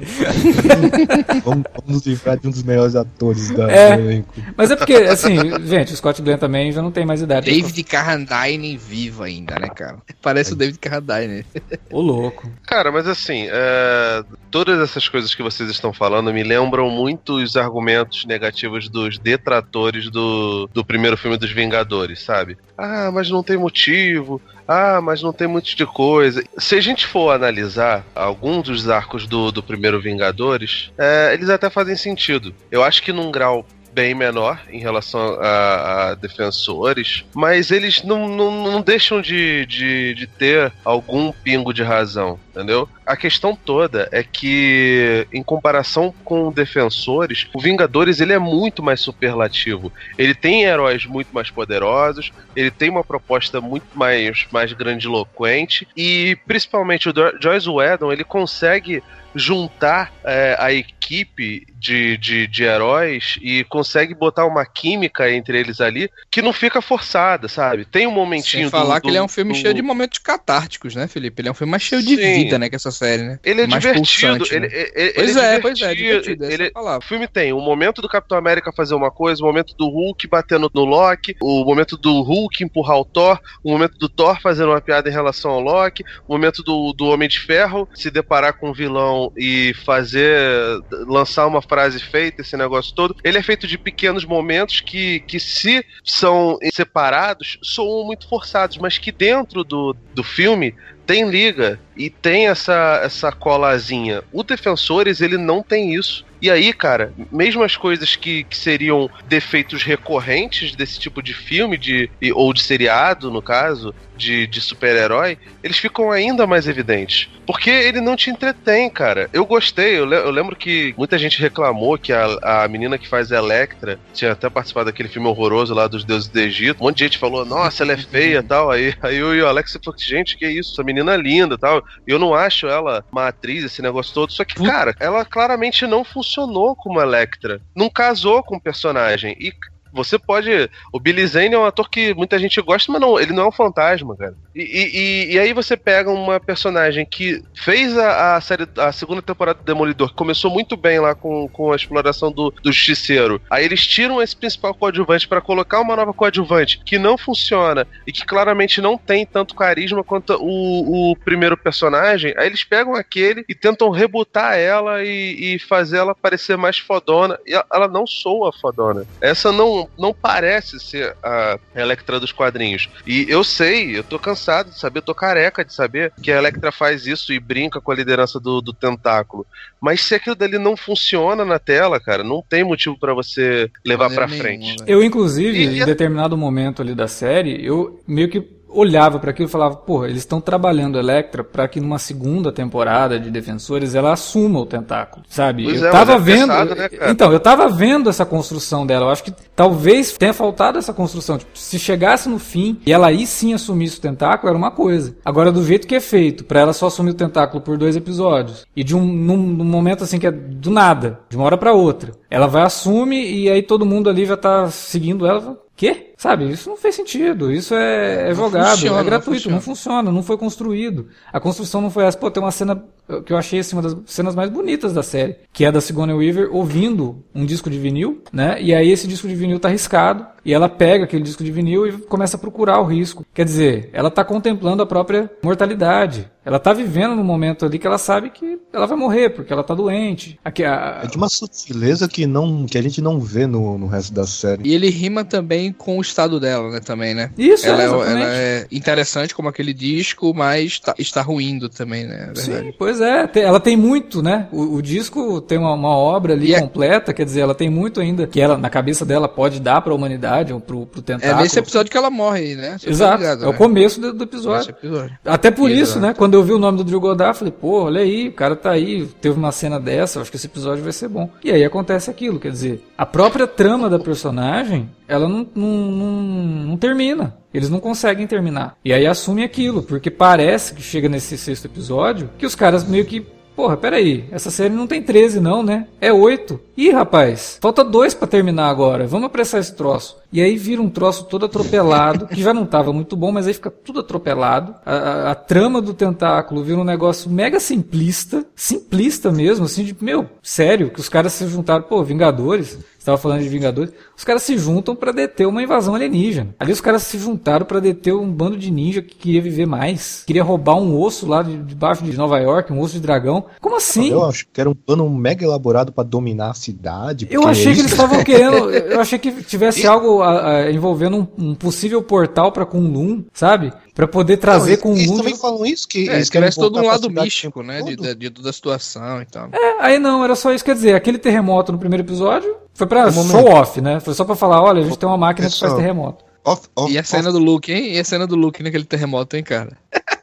vamos, nos livrar de um dos melhores atores da é, elenco. Mas é porque, assim, gente, o Scott Glenn também já não tem mais idade. David Carradine vivo ainda, né, cara? Parece é. o David Carradine. Ô, louco. Cara, mas assim, é, todas essas coisas que vocês estão falando me lembram muito os argumentos negativos dos detratores do, do primeiro filme dos Vingadores, sabe? Ah, mas não tem motivo. Ah, mas não tem muito de coisa. Se a gente for analisar alguns dos arcos do, do primeiro Vingadores, é, eles até fazem sentido. Eu acho que num grau bem menor em relação a, a defensores, mas eles não, não, não deixam de, de, de, ter algum pingo de razão, entendeu? A questão toda é que, em comparação com defensores, o Vingadores ele é muito mais superlativo. Ele tem heróis muito mais poderosos, ele tem uma proposta muito mais, mais grandiloquente e, principalmente, o Joyce Whedon ele consegue juntar é, a equipe de, de, de, heróis e consegue botar uma química entre eles ali que não fica forçada, sabe? Tem um momentinho. Sem falar do, que ele é um filme do... cheio de momentos catárticos, né, Felipe? Ele é um filme mais cheio de Vida, né, que essa série, né? Ele é mais divertido. Ele, né? ele, pois, é, é pois é, divertido. Ele, o filme tem o momento do Capitão América fazer uma coisa, o momento do Hulk batendo no Loki, o momento do Hulk empurrar o Thor, o momento do Thor fazendo uma piada em relação ao Loki, o momento do, do Homem de Ferro se deparar com um vilão e fazer lançar uma frase feita, esse negócio todo. Ele é feito de pequenos momentos que, que se são separados, soam muito forçados, mas que dentro do, do filme tem liga e tem essa, essa colazinha. O Defensores, ele não tem isso. E aí, cara, mesmo as coisas que, que seriam defeitos recorrentes desse tipo de filme, de, ou de seriado, no caso, de, de super-herói, eles ficam ainda mais evidentes. Porque ele não te entretém, cara. Eu gostei, eu, le eu lembro que muita gente reclamou que a, a menina que faz Electra tinha até participado daquele filme horroroso lá dos deuses do Egito. Um monte de gente falou, nossa, ela é feia e tal. Aí, aí eu e o Alex falou, gente, que isso, essa menina é linda e tal. Eu não acho ela uma atriz, esse negócio todo. Só que, cara, ela claramente não funcionou como Electra. Não casou com o personagem. E você pode. O Billy Zane é um ator que muita gente gosta, mas não, ele não é um fantasma, cara. E, e, e aí você pega uma personagem que fez a, a, série, a segunda temporada do Demolidor, que começou muito bem lá com, com a exploração do, do Justiceiro. Aí eles tiram esse principal coadjuvante para colocar uma nova coadjuvante que não funciona e que claramente não tem tanto carisma quanto o, o primeiro personagem. Aí eles pegam aquele e tentam rebutar ela e, e fazer ela parecer mais fodona. E ela não soa fodona. Essa não, não, parece ser a Electra dos quadrinhos. E eu sei, eu tô cansado de saber, eu tô careca de saber que a Electra faz isso e brinca com a liderança do, do tentáculo. Mas se aquilo dali não funciona na tela, cara, não tem motivo para você levar para frente. Eu, inclusive, e, em determinado momento ali da série, eu meio que olhava para aquilo e falava, porra, eles estão trabalhando Electra para que numa segunda temporada de Defensores ela assuma o tentáculo, sabe? Pois eu é, tava é vendo, pesado, né, então, eu tava vendo essa construção dela. Eu acho que talvez tenha faltado essa construção. Tipo, se chegasse no fim e ela aí sim assumisse o tentáculo, era uma coisa. Agora do jeito que é feito, para ela só assumir o tentáculo por dois episódios e de um num, num momento assim que é do nada, de uma hora para outra, ela vai assume e aí todo mundo ali já tá seguindo ela. Quê? Sabe, isso não fez sentido. Isso é, é jogado, funciona, é gratuito, não funciona. não funciona. não foi construído. A construção não foi essa. Pô, tem uma cena que eu achei assim, uma das cenas mais bonitas da série, que é da Sigourney Weaver ouvindo um disco de vinil, né? E aí esse disco de vinil tá riscado, e ela pega aquele disco de vinil e começa a procurar o risco. Quer dizer, ela tá contemplando a própria mortalidade. Ela tá vivendo no momento ali que ela sabe que ela vai morrer, porque ela tá doente. Aqui, a... É de uma sutileza que, não, que a gente não vê no, no resto da série. E ele rima também com o estado dela, né, também, né? Isso, ela, é, ela é interessante como aquele disco, mas tá, está ruindo também, né? É Sim, pois é. Ela tem muito, né? O, o disco tem uma, uma obra ali e completa, é... quer dizer, ela tem muito ainda que ela, na cabeça dela, pode dar para a humanidade, ou pro, pro tentáculo. É nesse episódio que ela morre, né? Você tá Exato, ligado, é né? o começo do, do episódio. episódio. Até por Exato. isso, né? Quando eu vi o nome do Drew Goddard, falei, pô, olha aí, o cara tá aí, teve uma cena dessa, acho que esse episódio vai ser bom. E aí acontece aquilo, quer dizer, a própria trama da personagem, ela não, não, não, não termina. Eles não conseguem terminar. E aí assume aquilo, porque parece que chega nesse sexto episódio que os caras meio que Porra, peraí, essa série não tem 13 não, né? É 8. Ih, rapaz, falta dois para terminar agora. Vamos apressar esse troço. E aí vira um troço todo atropelado, que já não estava muito bom, mas aí fica tudo atropelado. A, a, a, trama do tentáculo vira um negócio mega simplista, simplista mesmo, assim, de, meu, sério, que os caras se juntaram, pô, Vingadores, estava falando de Vingadores, os caras se juntam para deter uma invasão alienígena. Ali os caras se juntaram para deter um bando de ninja que queria viver mais, queria roubar um osso lá de, debaixo de Nova York, um osso de dragão. Como assim? Eu acho que era um plano mega elaborado para dominar cidade. Eu achei que eles estavam querendo, eu achei que tivesse algo a, a, envolvendo um, um, possível portal para Kunlun, sabe? Para poder trazer Kunlun. Eles também falam isso que é, eles querem todo um lado místico, né, de, de, de, da situação e tal. É, aí não, era só isso, quer dizer, aquele terremoto no primeiro episódio foi pra show off, né? Foi só pra falar, olha, a gente tem uma máquina que faz terremoto. Off, off, e a cena off. do Luke, hein? E a cena do Luke naquele terremoto, hein, cara?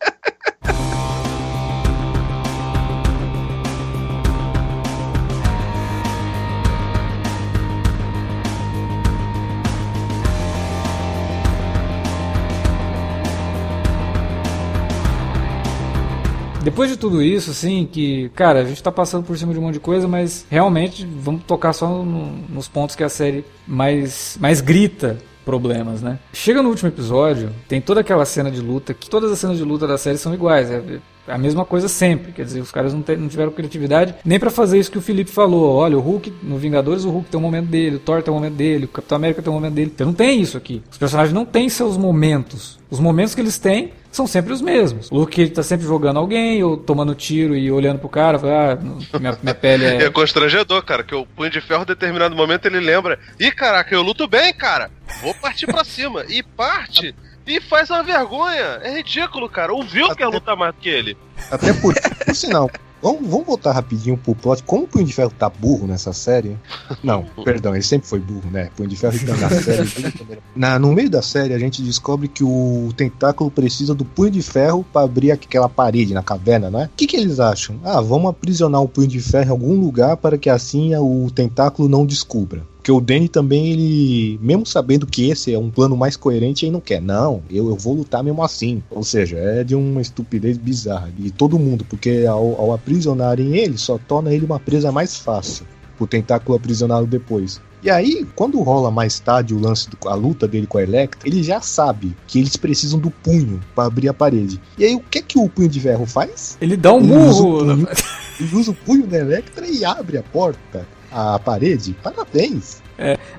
Depois de tudo isso, assim, que, cara, a gente tá passando por cima de um monte de coisa, mas realmente vamos tocar só no, nos pontos que a série mais, mais grita problemas, né? Chega no último episódio, tem toda aquela cena de luta, que todas as cenas de luta da série são iguais, é a mesma coisa sempre, quer dizer, os caras não, não tiveram criatividade nem para fazer isso que o Felipe falou. Olha, o Hulk, no Vingadores, o Hulk tem um momento dele, o Thor tem um momento dele, o Capitão América tem um momento dele. Então não tem isso aqui. Os personagens não têm seus momentos. Os momentos que eles têm são sempre os mesmos. O Luke tá sempre jogando alguém, ou tomando tiro e olhando pro cara, fala, ah, minha, minha pele é. É constrangedor, cara, que o Punho de Ferro, em determinado momento, ele lembra: ih, caraca, eu luto bem, cara, vou partir pra cima. E parte. E faz uma vergonha. É ridículo, cara. O Vilker Até... luta mais do que ele. Até por, por sinal, Vamos, vamos voltar rapidinho pro plot. Como o Punho de Ferro tá burro nessa série? Não, perdão, ele sempre foi burro, né? Punho de Ferro tá na série. na, no meio da série, a gente descobre que o tentáculo precisa do Punho de Ferro para abrir aquela parede na caverna, né? O que, que eles acham? Ah, vamos aprisionar o Punho de Ferro em algum lugar para que assim o tentáculo não descubra. Porque o Danny também, ele, mesmo sabendo que esse é um plano mais coerente, ele não quer. Não, eu, eu vou lutar mesmo assim. Ou seja, é de uma estupidez bizarra. E todo mundo, porque ao, ao aprisionarem ele, só torna ele uma presa mais fácil. O tentáculo aprisionado depois. E aí, quando rola mais tarde o lance, do, a luta dele com a Electra, ele já sabe que eles precisam do punho para abrir a parede. E aí, o que é que o punho de ferro faz? Ele dá um Ele usa murro. punho, ele usa o punho da Electra e abre a porta, a parede. Parabéns!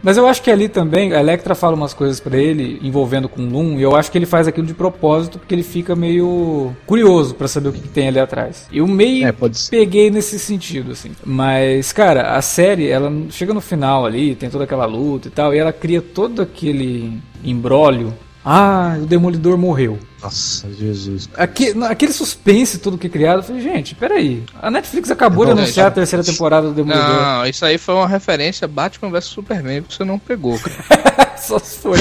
Mas eu acho que ali também, a Electra fala umas coisas pra ele, envolvendo com o Loom, e eu acho que ele faz aquilo de propósito, porque ele fica meio curioso pra saber o que, que tem ali atrás. Eu meio É, peguei nesse sentido, assim. Mas, cara, a série, ela chega no final ali, tem toda aquela luta e tal, e ela cria todo aquele embrólio. Ah, o Demolidor morreu. Nossa, Jesus. Aque- aquele suspense todo que criado, eu falei, gente, peraí. A Netflix acabou de anunciar a terceira temporada do Demolidor. Não, isso aí foi uma referência a Batman vs Superman que você não pegou, cara. Só foi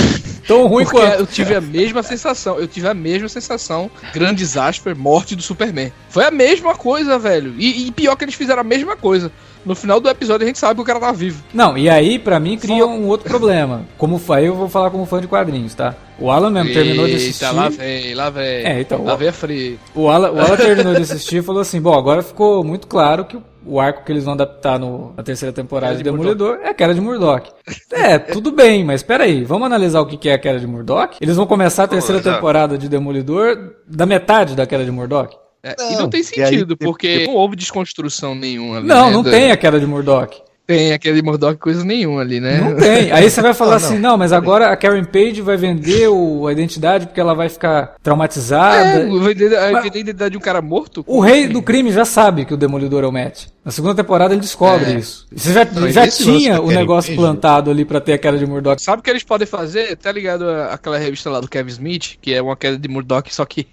tão ruim Porque quanto. eu tive a mesma sensação, eu tive a mesma sensação, grande Zasper, morte do Superman. Foi a mesma coisa, velho. E, e pior que eles fizeram a mesma coisa. No final do episódio a gente sabe que o cara tá vivo. Não, e aí pra mim cria um outro problema. Como fã, eu vou falar como fã de quadrinhos, tá? O Alan mesmo terminou de assistir. Eita, lá vem, lá vem. É, então, Lá vem a frio. O Alan, o Alan terminou de assistir e falou assim: bom, agora ficou muito claro que o, arco que eles vão adaptar no- na terceira temporada de de Demolidor é a queda de Murdoch. É, tudo bem, mas peraí, vamos analisar o que é a queda de Murdoch? Eles vão começar a terceira temporada de Demolidor da metade da queda de Murdoch? É, Não, e não tem aí sentido, tem- porque não houve desconstrução nenhuma ali. Não, né, não da- tem a queda de Murdoch. Tem aquele Murdoch coisa nenhuma ali, né? Não tem. Aí você vai falar não. assim, não, mas agora a Karen Page vai vender o- a identidade porque ela vai ficar traumatizada. É, vai vender- Mas- vender a identidade de um cara morto? O rei do crime já sabe que o Demolidor é o Matt. Na segunda temporada ele descobre É. isso. Você já, Não, já tinha o negócio Page- plantado ali pra ter a queda de Murdoch. Sabe o que eles podem fazer? Tá ligado a- aquela revista lá do Kevin Smith, que é uma queda de Murdoch, só que.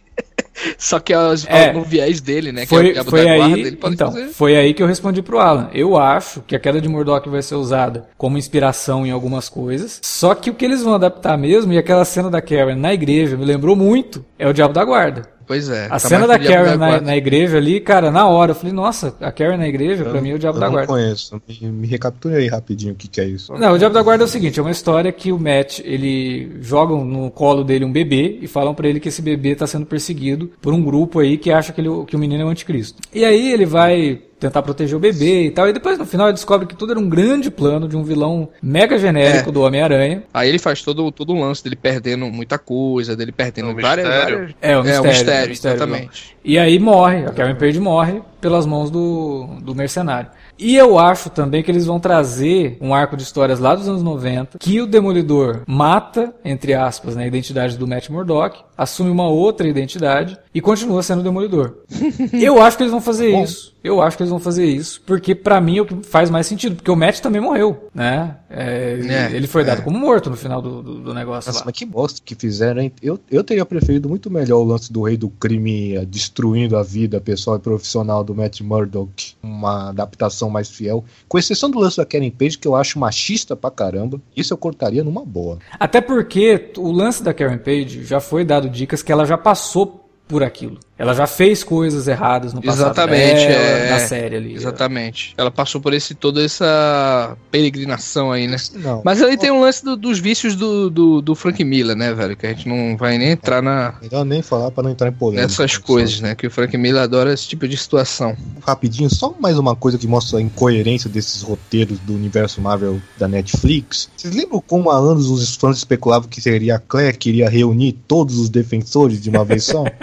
Só que as, É. no viés dele, né? Que é Foi, o foi aí, ele pode então, fazer. foi aí que eu respondi pro Alan. Eu acho que a queda de Murdoch vai ser usada como inspiração em algumas coisas. Só que o que eles vão adaptar mesmo, e aquela cena da Karen na igreja me lembrou muito, é o Diabo da Guarda. Pois é. A tá cena da Karen na, na igreja ali, cara, na hora, eu falei, nossa, a Karen na igreja, pra Eu- mim é o Diabo eu da não Guarda. conheço. Me, me recapture aí rapidinho o que, que é isso. Não, o Diabo da Guarda é o seguinte, é uma história que o Matt, ele jogam no colo dele um bebê e falam pra ele que esse bebê tá sendo perseguido por um grupo aí que acha que, ele, que o menino é o anticristo. E aí ele vai tentar proteger o bebê e tal, e depois no final ele descobre que tudo era um grande plano de um vilão mega genérico É. do Homem-Aranha. Aí ele faz todo, todo um lance dele perdendo muita coisa, dele perdendo É um várias, mistério. várias- É, o É, mistério. o mistério, o mistério exatamente. E aí morre, a Karen Page morre pelas mãos do, do mercenário. E eu acho também que eles vão trazer um arco de histórias lá dos anos 90, que o Demolidor mata, entre aspas, né, a identidade do Matt Murdock, assume uma outra identidade e continua sendo o Demolidor. eu acho que eles vão fazer Bom. isso. Eu acho que eles vão fazer isso, porque pra mim é o que faz mais sentido, porque o Matt também morreu, né? É, ele- É, ele foi dado como morto no final do, do, do negócio Nossa, lá. mas que bosta que fizeram, hein? Eu, eu teria preferido muito melhor o lance do rei do crime eh, destruindo a vida pessoal e profissional do Matt Murdock. Uma adaptação mais fiel. Com exceção do lance da Karen Page, que eu acho machista pra caramba. Isso eu cortaria numa boa. Até porque o lance da Karen Page já foi dado dicas que ela já passou por aquilo. Ela já fez coisas erradas no passado Exatamente, dela, é. na série ali. Exatamente. Ela passou por esse toda essa peregrinação aí, né? Não. Mas aí tem um lance do- dos vícios do, do, do Frank Miller, né, velho? Que a gente não vai nem entrar na, Melhor nem falar pra não entrar em polêmica. nessas coisas, né? Que o Frank Miller adora esse tipo de situação. Rapidinho, só mais uma coisa que mostra a incoerência desses roteiros do universo Marvel da Netflix. Vocês lembram como há anos os fãs especulavam que seria a Claire que iria reunir todos os defensores de uma vez só?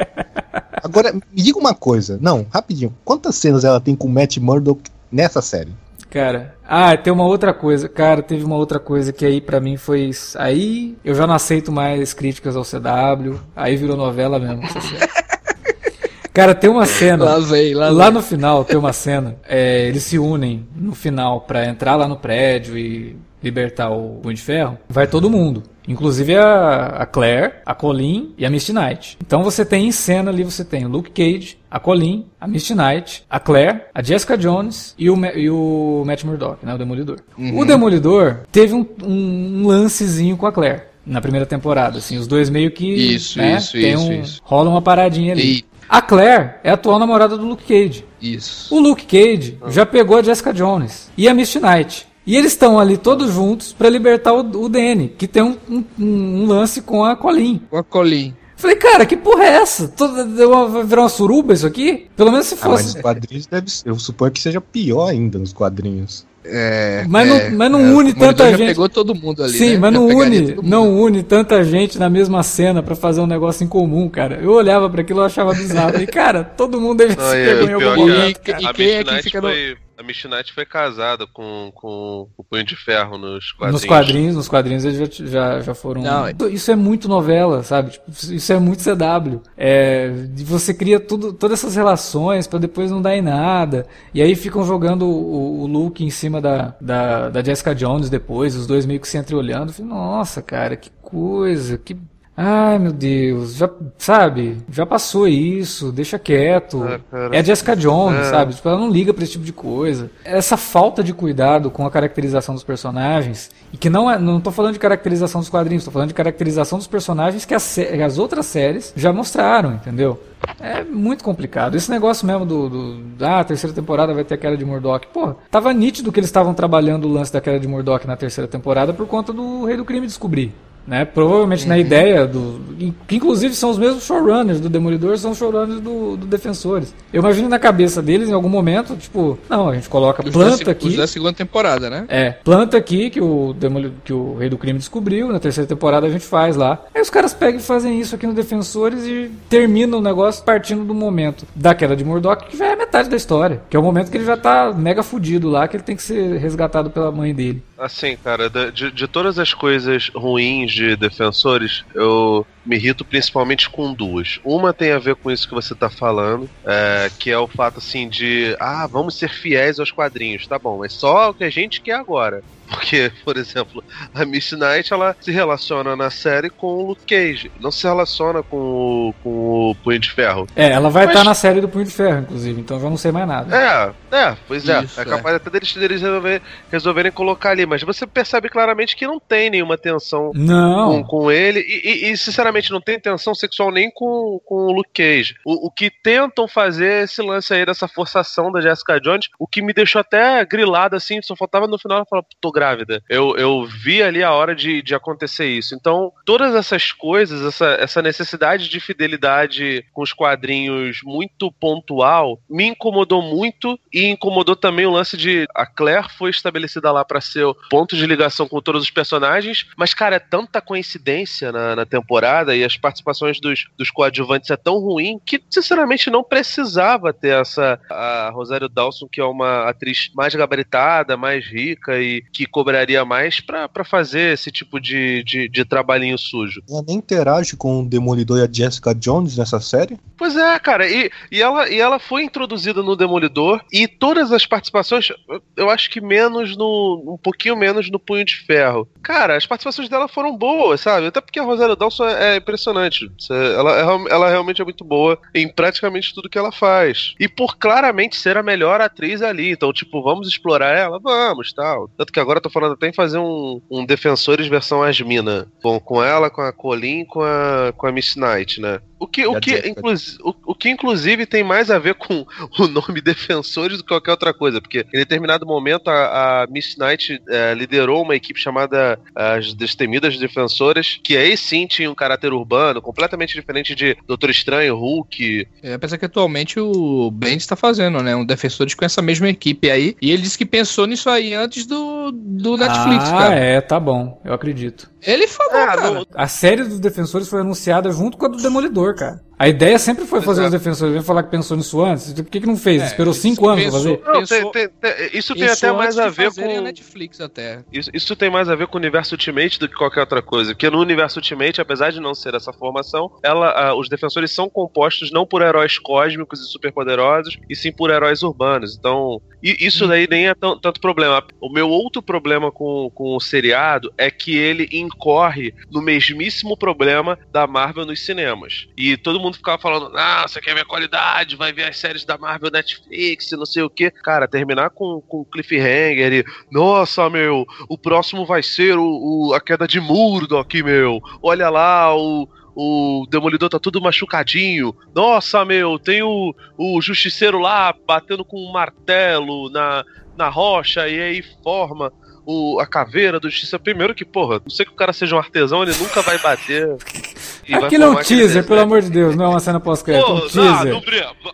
Agora, me diga uma coisa. Não, rapidinho. Quantas cenas ela tem com o Matt Murdock nessa série? Cara, ah, tem uma outra coisa. Cara, teve uma outra coisa que aí pra mim foi. Aí eu já não aceito mais críticas ao CW. Aí virou novela mesmo. essa série. Cara, tem uma cena. Lá vem, lá, Lá vem. no final tem uma cena, é, eles se unem no final pra entrar lá no prédio e libertar o Punho de Ferro. Vai todo mundo. Inclusive a, a Claire, a Colleen e a Misty Knight. Então você tem em cena ali, você tem o Luke Cage, a Colleen, a Misty Knight, a Claire, a Jessica Jones e o, e o Matt Murdock, né, o Demolidor. Uhum. O Demolidor teve um, um lancezinho com a Claire na primeira temporada, assim, os dois meio que isso, né, isso, isso, um, isso. rola uma paradinha ali. E... A Claire é a atual namorada do Luke Cage. Isso. O Luke Cage ah. já pegou a Jessica Jones e a Misty Knight. E eles estão ali todos juntos para libertar o, o Danny, que tem um, um, um, lance com a Colleen. Com a Colleen. Falei, cara, que porra é essa? Vai virar uma suruba isso aqui? Pelo menos se fosse. Ah, mas nos quadrinhos deve Eu suponho que seja pior ainda nos quadrinhos. É, mas, é, não, mas não é, une tanta gente. pegou todo mundo ali. Sim, né? mas não une, não une tanta gente na mesma cena para fazer um negócio em comum, cara. Eu olhava para aquilo e achava bizarro. E, cara, todo mundo deve não, se pegar em algum momento. E, e quem é que fica foi... a Mishnite foi casada com, com o Punho de Ferro nos quadrinhos. Nos quadrinhos, nos quadrinhos eles já, já, já foram. Não, isso é muito novela, sabe? Tipo, isso é muito CW. É, você cria tudo, todas essas relações para depois não dar em nada. E aí ficam jogando o, o Luke em cima da, da, da Jessica Jones depois, os dois meio que se entreolhando. Nossa, cara, que coisa, que Ai, meu Deus, já, sabe, já passou isso, deixa quieto. Ah, é a Jessica Jones, é. sabe? Tipo, ela não liga para esse tipo de coisa. Essa falta de cuidado com a caracterização dos personagens, e que não é, não tô falando de caracterização dos quadrinhos, tô falando de caracterização dos personagens que as, as outras séries já mostraram, entendeu? É muito complicado. Esse negócio mesmo do, do ah, a terceira temporada vai ter a queda de Murdoch. Pô, tava nítido que eles estavam trabalhando o lance da queda de Murdoch na terceira temporada por conta do Rei do Crime descobrir. Né? Provavelmente uhum. na ideia do. Que inclusive são os mesmos showrunners do Demolidor, são os showrunners do, do Defensores. Eu imagino na cabeça deles, em algum momento, tipo, não, a gente coloca os planta da, aqui. Os da segunda temporada, né? É, planta aqui que o, Demolidor, que o Rei do Crime descobriu, na terceira temporada a gente faz lá. Aí os caras pegam e fazem isso aqui no Defensores e terminam o negócio partindo do momento da queda de Murdoch, que já é metade da história. Que é o momento que ele já tá mega fudido lá, que ele tem que ser resgatado pela mãe dele. Assim, cara, de, de todas as coisas ruins de defensores, eu me irrito principalmente com duas. Uma tem a ver com isso que você tá falando, é, que é o fato assim de ah, vamos ser fiéis aos quadrinhos, tá bom, é só o que a gente quer agora. Porque, por exemplo, a Miss Knight ela se relaciona na série com o Luke Cage, não se relaciona com o, com o Punho de Ferro. É, ela vai estar Mas... tá na série do Punho de Ferro, inclusive, então já não sei mais nada. É, é, pois é. Isso, é capaz é. até deles, deles resolver, resolverem colocar ali, mas você percebe claramente que não tem nenhuma tensão não. Com, com ele, e, e, e, sinceramente não tem tensão sexual nem com, com o Luke Cage. O, o que tentam fazer é esse lance aí dessa forçação da Jessica Jones, o que me deixou até grilado assim, só faltava no final ela falar, tô grávida. Eu, eu vi ali a hora de, de acontecer isso. Então, todas essas coisas, essa, essa necessidade de fidelidade com os quadrinhos muito pontual, me incomodou muito e incomodou também o lance de a Claire foi estabelecida lá para ser o ponto de ligação com todos os personagens, mas, cara, é tanta coincidência na, na temporada e as participações dos, dos coadjuvantes é tão ruim que, sinceramente, não precisava ter essa. A Rosário Dawson, que é uma atriz mais gabaritada, mais rica e que cobraria mais para fazer esse tipo de, de, de, trabalhinho sujo. Ela nem interage com o Demolidor e a Jessica Jones nessa série? Pois é, cara, e, e, ela, e ela foi introduzida no Demolidor e todas as participações, eu acho que menos no. um pouquinho menos no Punho de Ferro. Cara, as participações dela foram boas, sabe? Até porque a Rosário Dawson é, é impressionante. Ela, ela realmente é muito boa em praticamente tudo que ela faz. E por claramente ser a melhor atriz ali. Então, tipo, vamos explorar ela? Vamos, tal. Tanto que agora agora tô falando até em fazer um, um Defensores versão Asmina. Com, com ela, com a Colin com a, com a Miss Knight, né? O que, o, que, inclusive, o, o, que inclusive tem mais a ver com o nome Defensores do que qualquer outra coisa, porque em determinado momento a, a Miss Knight é, liderou uma equipe chamada as Destemidas Defensoras, que aí sim tinha um caráter urbano, completamente diferente de Doutor Estranho, Hulk. É, apesar que atualmente o Bendis está fazendo, né? Um Defensores com essa mesma equipe aí, e ele disse que pensou nisso aí antes do, do Netflix, ah, cara. é, tá bom, eu acredito. Ele falou, ah, cara. A série dos Defensores foi anunciada junto com a do Demolidor, cara. A ideia sempre foi fazer Exato. os defensores. Vem falar que pensou nisso antes. Por que, que não fez? É, Esperou cinco anos pra pensou- fazer? Não, tem- tem- tem- isso tem até mais a ver fazerem a com. Netflix até. Isso, isso tem mais a ver com o universo Ultimate do que qualquer outra coisa. Porque no universo Ultimate, apesar de não ser essa formação, ela, ah, os defensores são compostos não por heróis cósmicos e superpoderosos, e sim por heróis urbanos. Então, e isso daí nem é tão- tanto problema. O meu outro problema com, com o seriado é que ele incorre no mesmíssimo problema da Marvel nos cinemas. E todo mundo ficava falando: ah, você quer ver a qualidade, vai ver as séries da Marvel Netflix, não sei o que. Cara, terminar com, com cliffhanger e nossa, meu, o próximo vai ser o, o- a queda de Murdoch, meu. Olha lá, o, o Demolidor tá tudo machucadinho. Nossa, meu, tem o, o Justiceiro lá batendo com um martelo na, na rocha e aí forma o, a caveira do Justiceiro. Primeiro que, porra, não sei que o cara seja um artesão, ele nunca vai bater. Aquilo é um teaser, pelo amor de Deus, não é uma cena pós-crédito, é um ah, teaser. não.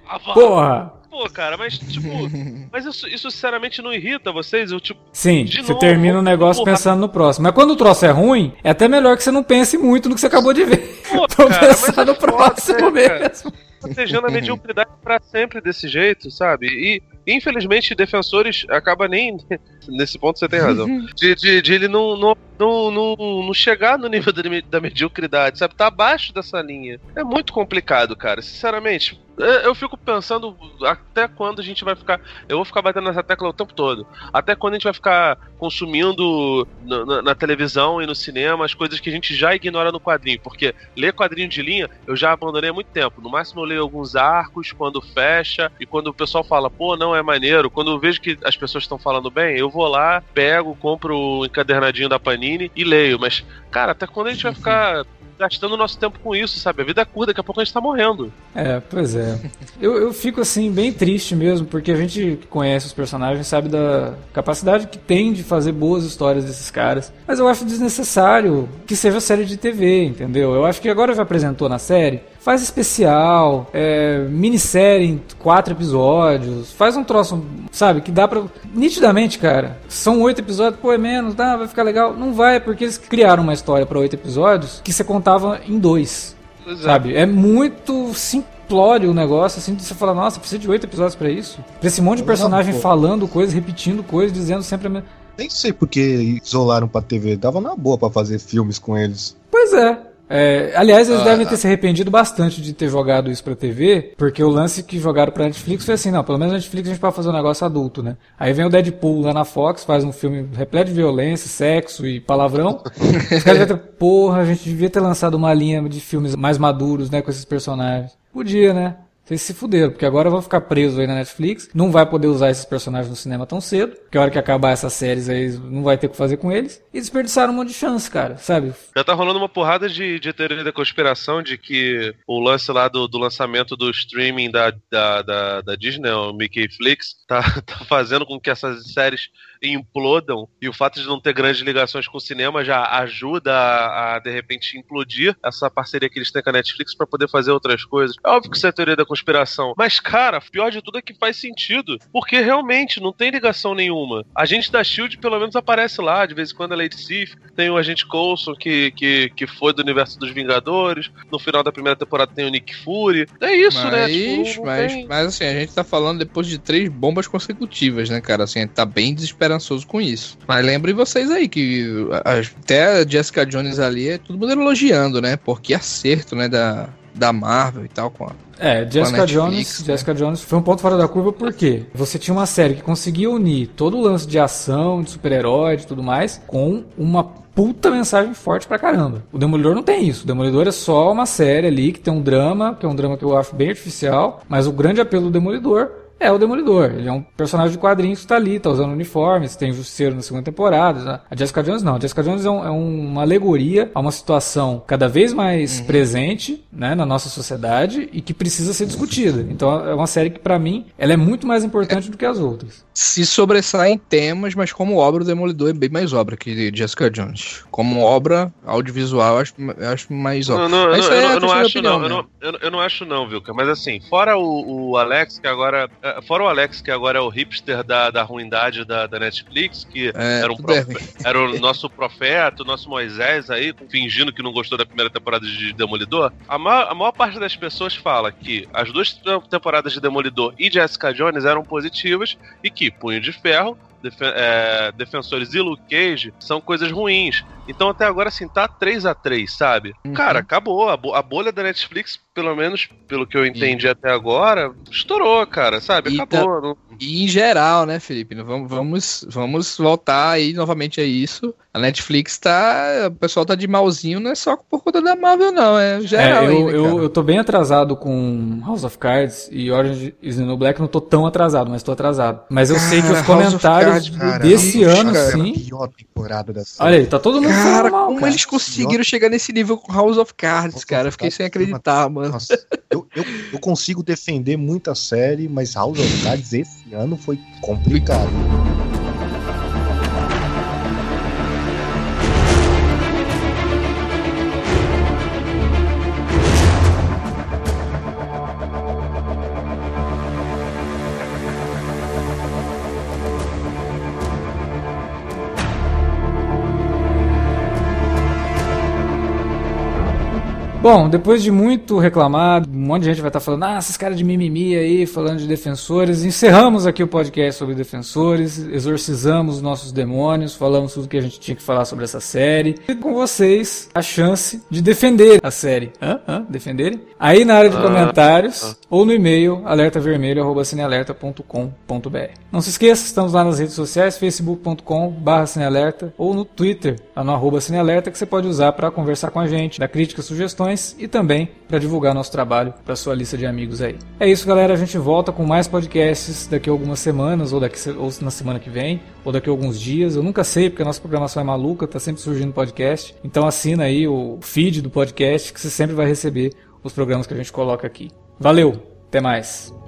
Ah, vá. Porra! Pô, cara, mas tipo, mas isso, isso sinceramente não irrita vocês? Eu, tipo, Sim, você novo, termina o negócio porra. pensando no próximo. Mas quando o troço é ruim, é até melhor que você não pense muito no que você acabou de ver. Pô, Pra cara, pensar é no foda, próximo cara? mesmo. protejando a mediocridade pra sempre desse jeito, sabe? E infelizmente defensores acaba nem nesse ponto você tem razão. De, de, de ele não, não, não, não, não chegar no nível da, me- da mediocridade, sabe? Tá abaixo dessa linha. É muito complicado, cara. Sinceramente, eu fico pensando até quando a gente vai ficar. Eu vou ficar batendo nessa tecla o tempo todo. Até quando a gente vai ficar consumindo na, na- na televisão e no cinema as coisas que a gente já ignora no quadrinho. Porque ler quadrinho de linha eu já abandonei há muito tempo. No máximo eu leio alguns arcos quando fecha e quando o pessoal fala, pô, não é maneiro. Quando eu vejo que as pessoas estão falando bem, eu vou lá, pego, compro o encadernadinho da Panini e leio. Mas, cara, até quando a gente vai ficar gastando nosso tempo com isso, sabe? A vida é curta, daqui a pouco a gente tá morrendo. É, pois é. Eu, eu fico assim, bem triste mesmo, porque a gente que conhece os personagens sabe da capacidade que tem de fazer boas histórias desses caras. Mas eu acho desnecessário que seja série de TV, entendeu? Eu acho que agora já apresentou na série. Faz especial, é, minissérie em quatro episódios, faz um troço, sabe, que dá pra. Nitidamente, cara, são oito episódios, pô, é menos, tá, vai ficar legal. Não vai, porque eles criaram uma história pra oito episódios que você contava em dois. Pois é. Sabe? É muito simplório o negócio, assim, de você falar, nossa, precisa de oito episódios pra isso? Pra esse monte de personagem falando coisas, repetindo coisas, dizendo sempre a mesma. Nem sei porque isolaram pra TV. Dava na boa pra fazer filmes com eles. Pois é. É, aliás, eles Ah, devem ah. ter se arrependido bastante de ter jogado isso pra TV, porque o lance que jogaram pra Netflix foi assim, não, pelo menos na Netflix a gente pode fazer um negócio adulto, né? Aí vem o Deadpool lá na Fox, faz um filme repleto de violência, sexo e palavrão. Os caras ter, porra, a gente devia ter lançado uma linha de filmes mais maduros, né, com esses personagens. Podia, né? Vocês se fuderam, porque agora vão ficar presos aí na Netflix, não vai poder usar esses personagens no cinema tão cedo, porque a hora que acabar essas séries aí não vai ter o que fazer com eles, e desperdiçaram um monte de chance, cara, sabe? Já tá rolando uma porrada de, de teoria da conspiração de que o lance lá do, do lançamento do streaming da, da, da, da Disney, o Mickey Flix, tá, tá fazendo com que essas séries implodam e o fato de não ter grandes ligações com o cinema já ajuda a, a, de repente implodir essa parceria que eles têm com a Netflix pra poder fazer outras coisas. É óbvio que isso é teoria da conspiração, mas cara, pior de tudo é que faz sentido, porque realmente não tem ligação nenhuma. A gente da Shield pelo menos aparece lá, de vez em quando a Lady Sif, tem o agente Coulson que, que, que foi do universo dos Vingadores, no final da primeira temporada tem o Nick Fury. É isso, né? mas, Tipo, não mas, tem- mas assim, a gente tá falando depois de três bombas consecutivas, né, cara? Assim, tá bem desesperançoso com isso. Mas lembrem vocês aí que a- até a Jessica Jones ali é todo mundo elogiando, né? Porque acerto, né, da, da Marvel e tal com a... É, Jessica Netflix, Jones, né? Jessica Jones foi um ponto fora da curva porque você tinha uma série que conseguia unir todo o lance de ação, de super-herói, de tudo mais, com uma puta mensagem forte pra caramba. O Demolidor não tem isso. O Demolidor é só uma série ali que tem um drama, que é um drama que eu acho bem artificial, mas o grande apelo do Demolidor é o Demolidor. Ele é um personagem de quadrinhos que tá ali, tá usando uniformes, tem Justiceiro na segunda temporada. né? A Jessica Jones não. A Jessica Jones é, um- é um- uma alegoria a uma situação cada vez mais presente né, na nossa sociedade e que precisa ser discutida. Então é uma série que, pra mim, ela é muito mais importante do que as outras. Se sobressai em temas, mas como obra, o Demolidor é bem mais obra que Jessica Jones. Como obra audiovisual, eu acho, eu acho mais obra. Não, não, eu, não- é eu não de acho opinião não, eu não, eu, eu não acho não, Vilca. Mas assim, fora o, o Alex, que agora. Fora, o Alex, que agora é o hipster da, da ruindade da, da Netflix, que É, era, um profe- era o nosso profeta, o nosso Moisés aí, fingindo que não gostou da primeira temporada de Demolidor. A maior, a maior parte das pessoas fala que as duas temporadas de Demolidor e Jessica Jones eram positivas e que Punho de Ferro. Defe- é, Defensores e Luke Cage são coisas ruins. Então até agora assim, tá 3 a 3 sabe? Uhum. Cara, acabou. A, bo- a bolha da Netflix, pelo menos pelo que eu entendi até agora, estourou, cara, sabe? E Acabou. Não- E em geral, né, Felipe? Vamos, vamos, vamos voltar aí novamente a isso. A Netflix tá. O pessoal tá de malzinho, não é só por conta da Marvel, não. É geral É, eu, ainda, eu, cara. eu tô bem atrasado com House of Cards e Orange is the New Black, não tô tão atrasado, mas tô atrasado. Mas eu sei que Cara, os comentários Cards, desse ano, cara. sim. A pior temporada da série. Olha aí, tá todo mundo Cara, mal, como cara. eles conseguiram chegar nesse nível com House of Cards, House cara? Eu of fiquei sem uma- acreditar, mano. Nossa, eu, eu, eu consigo defender muita série, mas House of Cards esse ano foi complicado. Bom, depois de muito reclamar, um monte de gente vai estar falando, ah, esses caras de mimimi aí, falando de defensores. Encerramos aqui o podcast sobre defensores, exorcizamos os nossos demônios, falamos tudo que a gente tinha que falar sobre essa série. E com vocês, a chance de defender a série. Hã? Hã? Defenderem? Aí na área de Ah, comentários ou no e-mail alertavermelho.cinealerta.com.br. Não se esqueça, estamos lá nas redes sociais, facebook.com.br cinealerta ou no Twitter, lá no arroba cinealerta, que você pode usar para conversar com a gente, dar críticas, sugestões e também para divulgar nosso trabalho para sua lista de amigos aí. É isso, galera. A gente volta com mais podcasts daqui a algumas semanas, ou, daqui, ou na semana que vem, ou daqui a alguns dias. Eu nunca sei, porque a nossa programação é maluca, tá sempre surgindo podcast. Então assina aí o feed do podcast que você sempre vai receber os programas que a gente coloca aqui. Valeu, até mais.